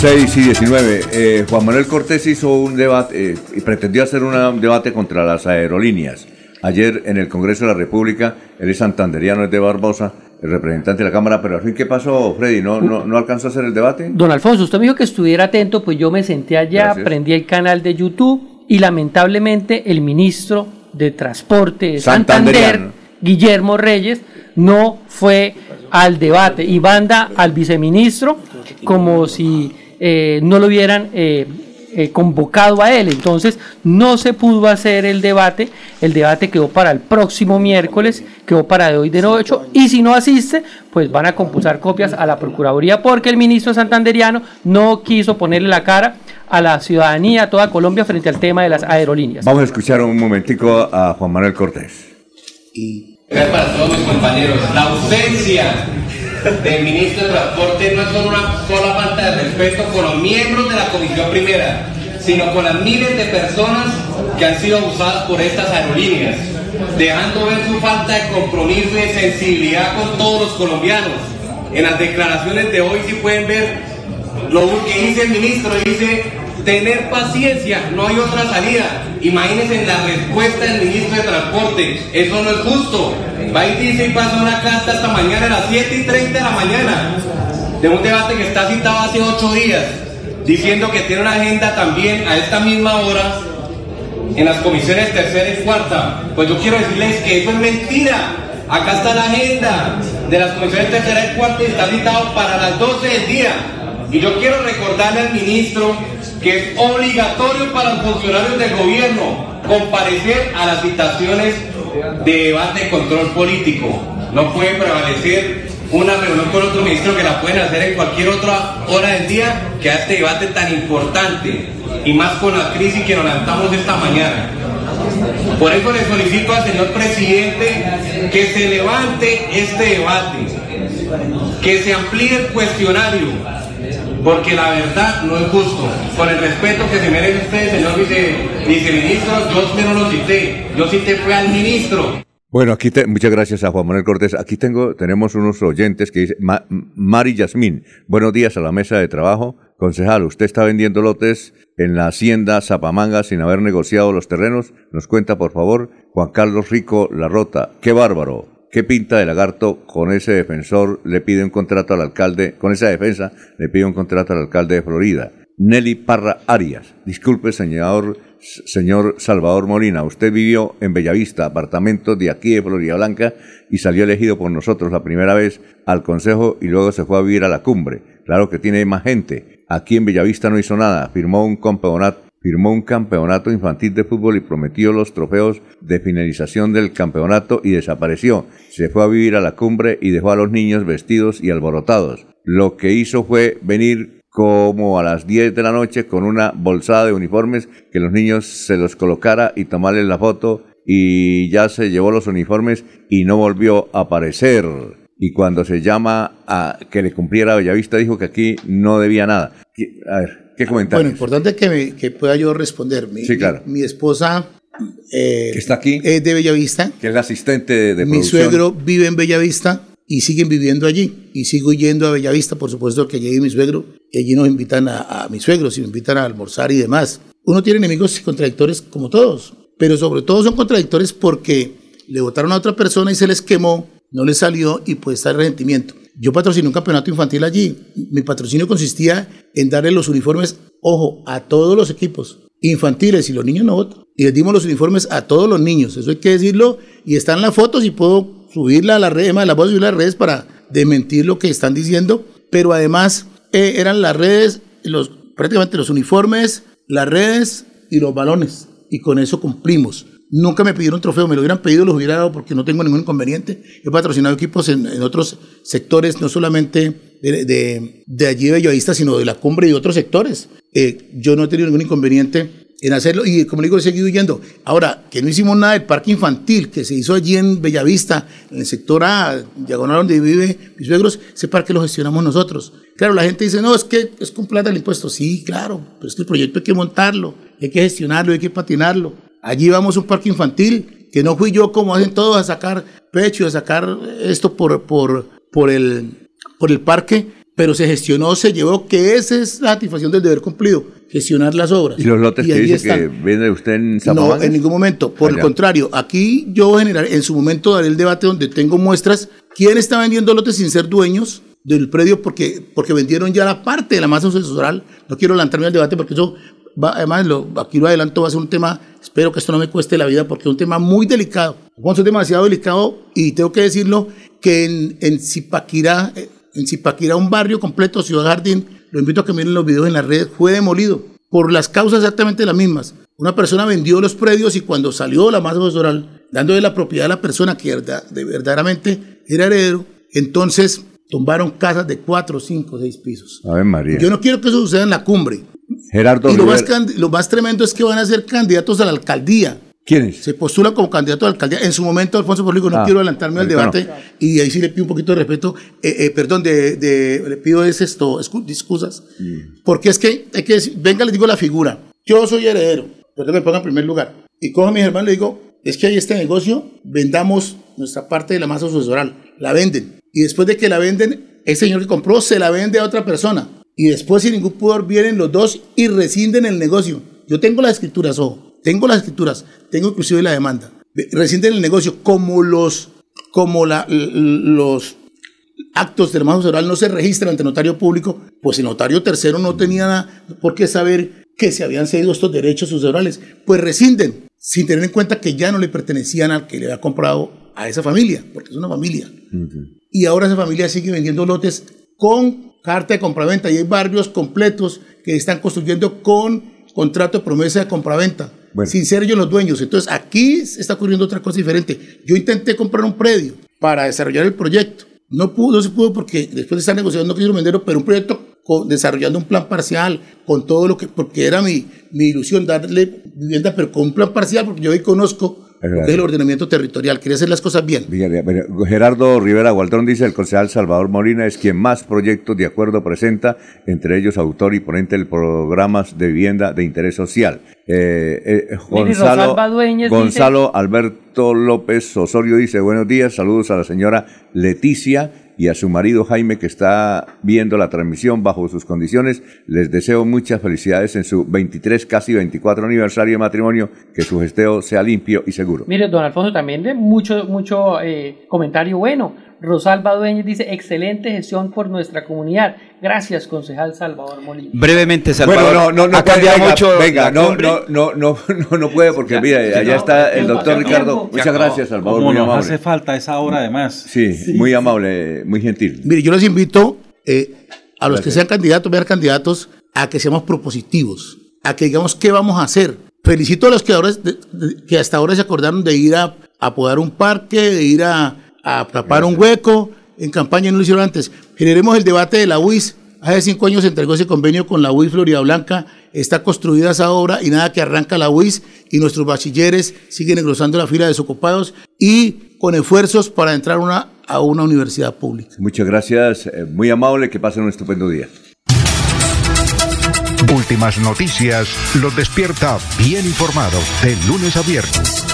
Seis y 19. Eh, Juan Manuel Cortés hizo un debate eh, y pretendió hacer un debate contra las aerolíneas. Ayer en el Congreso de la República, él es santanderiano, es de Barbosa, el representante de la Cámara, pero al fin, ¿qué pasó, Freddy? ¿No, no, no alcanzó a hacer el debate? Don Alfonso, usted me dijo que estuviera atento, pues yo me senté allá, Gracias. prendí el canal de YouTube y lamentablemente el ministro de Transporte de Santander. Guillermo Reyes, no fue al debate y manda al viceministro como si eh, no lo hubieran eh, eh, convocado a él. Entonces no se pudo hacer el debate. El debate quedó para el próximo miércoles, quedó para de hoy de 8 y si no asiste, pues van a compulsar copias a la Procuraduría porque el ministro santanderiano no quiso ponerle la cara a la ciudadanía, a toda Colombia frente al tema de las aerolíneas. Vamos a escuchar un momentico a Juan Manuel Cortés. para todos mis compañeros. La ausencia del ministro de Transporte no es solo una sola de respeto con los miembros de la Comisión Primera, sino con las miles de personas que han sido abusadas por estas aerolíneas, dejando ver su falta de compromiso y de sensibilidad con todos los colombianos. En las declaraciones de hoy sí pueden ver lo que dice el ministro, dice tener paciencia, no hay otra salida. Imagínense la respuesta del ministro de Transporte, eso no es justo. Va y dice y pasa una carta esta mañana a las 7 y 30 de la mañana de un debate que está citado hace 8 días, diciendo que tiene una agenda también a esta misma hora en las comisiones tercera y cuarta. Pues yo quiero decirles que eso es mentira. Acá está la agenda de las comisiones tercera y cuarta y está citado para las 12 del día. Y yo quiero recordarle al ministro que es obligatorio para los funcionarios del gobierno comparecer a las citaciones de debate de control político. No puede prevalecer una reunión con otro ministro que la pueden hacer en cualquier otra hora del día que a este debate tan importante y más con la crisis que nos levantamos esta mañana. Por eso le solicito al señor presidente que se levante este debate, que se amplíe el cuestionario, porque la verdad no es justo. Con el respeto que se merece usted, señor vice, viceministro, yo no lo cité, yo cité fue al ministro. Bueno, aquí te, muchas gracias a Juan Manuel Cortés. Aquí tengo, tenemos unos oyentes que dicen, Ma- Mari Yasmín, buenos días a la mesa de trabajo. Concejal, usted está vendiendo lotes en la hacienda Zapamanga sin haber negociado los terrenos. Nos cuenta, por favor, Juan Carlos Rico Larrota. Qué bárbaro. ¿Qué pinta de lagarto con ese defensor? Le pide un contrato al alcalde, con esa defensa le pide un contrato al alcalde de Florida. Nelly Parra Arias. Disculpe, señor, señor Salvador Molina. Usted vivió en Bellavista, apartamento de aquí de Florida Blanca, y salió elegido por nosotros la primera vez al consejo y luego se fue a vivir a la cumbre. Claro que tiene más gente. Aquí en Bellavista no hizo nada. Firmó un campeonato firmó un campeonato infantil de fútbol y prometió los trofeos de finalización del campeonato y desapareció. Se fue a vivir a la cumbre y dejó a los niños vestidos y alborotados. Lo que hizo fue venir como a las 10 de la noche con una bolsada de uniformes que los niños se los colocara y tomarles la foto y ya se llevó los uniformes y no volvió a aparecer. Y cuando se llama a que le cumpliera Bellavista dijo que aquí no debía nada. ¿Qué- A ver, ¿qué comentarios? Bueno, importante que, me- que pueda yo responder. Mi, Sí, claro. Mi, mi esposa eh, que está aquí. es de Bellavista. Que es la asistente de, de Mi producción. suegro vive en Bellavista y siguen viviendo allí. Y sigo yendo a Bellavista, por supuesto que llegue mi suegro. Y allí nos invitan a, mis suegros y me invitan a almorzar y demás. Uno tiene enemigos contradictores como todos, pero sobre todo son contradictores porque le votaron a otra persona y se les quemó, no les salió y está el resentimiento. Yo patrociné un campeonato infantil allí. Mi patrocinio consistía en darle los uniformes, ojo, a todos los equipos infantiles y los niños no votan. Y les dimos los uniformes a todos los niños, eso hay que decirlo. Y están las fotos y puedo subirla a las redes, más las voy a subir a las redes para desmentir lo que están diciendo. Pero además eran las redes, los, prácticamente los uniformes, las redes y los balones. Y con eso cumplimos. Nunca me pidieron trofeo, me lo hubieran pedido, los hubiera dado porque no tengo ningún inconveniente. He patrocinado equipos en, otros sectores, no solamente de, de, de allí de Bellavista, sino de la cumbre y otros sectores. Eh, yo no he tenido ningún inconveniente en hacerlo y como le digo, he seguido yendo. Ahora, que no hicimos nada del parque infantil que se hizo allí en Bellavista, en el sector A, diagonal donde vive mis suegros, ese parque lo gestionamos nosotros. Claro, la gente dice, no, es que es con el impuesto. Sí, claro, pero es que el proyecto hay que montarlo, hay que gestionarlo, hay que patinarlo. Allí vamos a un parque infantil, que no fui yo como hacen todos a sacar pecho, a sacar esto por, por, por, el, por el parque, pero se gestionó, se llevó, que esa es la satisfacción del deber cumplido, gestionar las obras. ¿Y los lotes que dice que están. vende usted en No, Zapamanga? en ningún momento. Por el contrario, aquí yo generar, en su momento daré el debate donde tengo muestras. ¿Quién está vendiendo lotes sin ser dueños del predio? Porque, porque vendieron ya la parte de la masa sucesoral. No quiero adelantarme al debate porque eso, va, además, lo, aquí lo adelanto, va a ser un tema, espero que esto no me cueste la vida porque es un tema muy delicado. Es un tema demasiado delicado y tengo que decirlo que en, en Zipaquirá, en Zipaquirá, un barrio completo, Ciudad Jardín, lo invito a que miren los videos en las redes, fue demolido por las causas exactamente las mismas. Una persona vendió los predios y cuando salió la masa sucesoral, dándole la propiedad a la persona que de verdaderamente era heredero, entonces tumbaron casas de cuatro, cinco, seis pisos. A ver, María. Yo no quiero que eso suceda en la cumbre. Gerardo Y lo más, lo más tremendo es que van a ser candidatos a la alcaldía. ¿Quiénes? Se postulan como candidato a la alcaldía. En su momento, Alfonso Porligo, no Ah, quiero adelantarme al debate y ahí sí le pido un poquito de respeto, eh, eh, perdón, de, de- le pido es esto, excu- excusas, porque es que hay que decir, venga, les digo la figura. Yo soy heredero, pero que me ponga en primer lugar. Y cojo a mis hermanos y le digo, es que hay este negocio, vendamos nuestra parte de la masa sucesoral. La venden. Y después de que la venden, el señor que compró se la vende a otra persona. Y después, sin ningún pudor, vienen los dos y rescinden el negocio. Yo tengo las escrituras, ojo. Tengo las escrituras. Tengo inclusive la demanda. Rescinden el negocio como los, como la, los actos de masa sucesoral no se registran ante notario público, pues el notario tercero no tenía nada por qué saber que se habían cedido estos derechos sucesorales. Pues rescinden, sin tener en cuenta que ya no le pertenecían al que le había comprado a esa familia, porque es una familia. Y ahora esa familia sigue vendiendo lotes con carta de compraventa y hay barrios completos que están construyendo con contrato de promesa de compraventa, sin ser ellos los dueños. Entonces aquí está ocurriendo otra cosa diferente. Yo intenté comprar un predio para desarrollar el proyecto. No, pudo, no se pudo porque después de estar negociando no quisieron venderlo, pero un proyecto desarrollando un plan parcial, con todo lo que, porque era mi, mi ilusión darle vivienda, pero con un plan parcial, porque yo hoy conozco lo que es el ordenamiento territorial, quería hacer las cosas bien. Gerardo Rivera Gualdrón dice, el concejal Salvador Molina es quien más proyectos de acuerdo presenta, entre ellos autor y ponente de programas de vivienda de interés social. Eh, eh, Gonzalo, Gonzalo Alberto López Osorio dice, buenos días, saludos a la señora Leticia y a su marido Jaime que está viendo la transmisión bajo sus condiciones. Les deseo muchas felicidades en su 23, casi 24 aniversario de matrimonio, que su gesteo sea limpio y seguro. Mire, don Alfonso, también de mucho, mucho eh, comentario bueno. Rosalba Dueñez dice, excelente gestión por nuestra comunidad. Gracias, concejal Salvador Molina. Brevemente, Salvador. Bueno, no, no, no, puede, mucho venga, no, no, no, [LAUGHS] no, no, puede porque mira, allá está el doctor Ricardo. Muchas gracias, Salvador, muy amable. hace falta esa hora además. Sí, muy amable, muy gentil. Mire, yo les invito eh, a los que sean candidatos, vean candidatos, a que seamos propositivos, a que digamos qué vamos a hacer. Felicito a los que, ahora, que hasta ahora se acordaron de ir a, a podar un parque, de ir a a tapar un hueco. En campaña no lo hicieron antes. Generemos el debate de la UIS. Hace cinco años se entregó ese convenio con la UIS Florida Blanca. Está construida esa obra y nada que arranca la UIS y nuestros bachilleres siguen engrosando la fila de desocupados y con esfuerzos para entrar una, a una universidad pública. Muchas gracias, eh, muy amable, que pasen un estupendo día. Últimas noticias los despierta bien informados de lunes a viernes.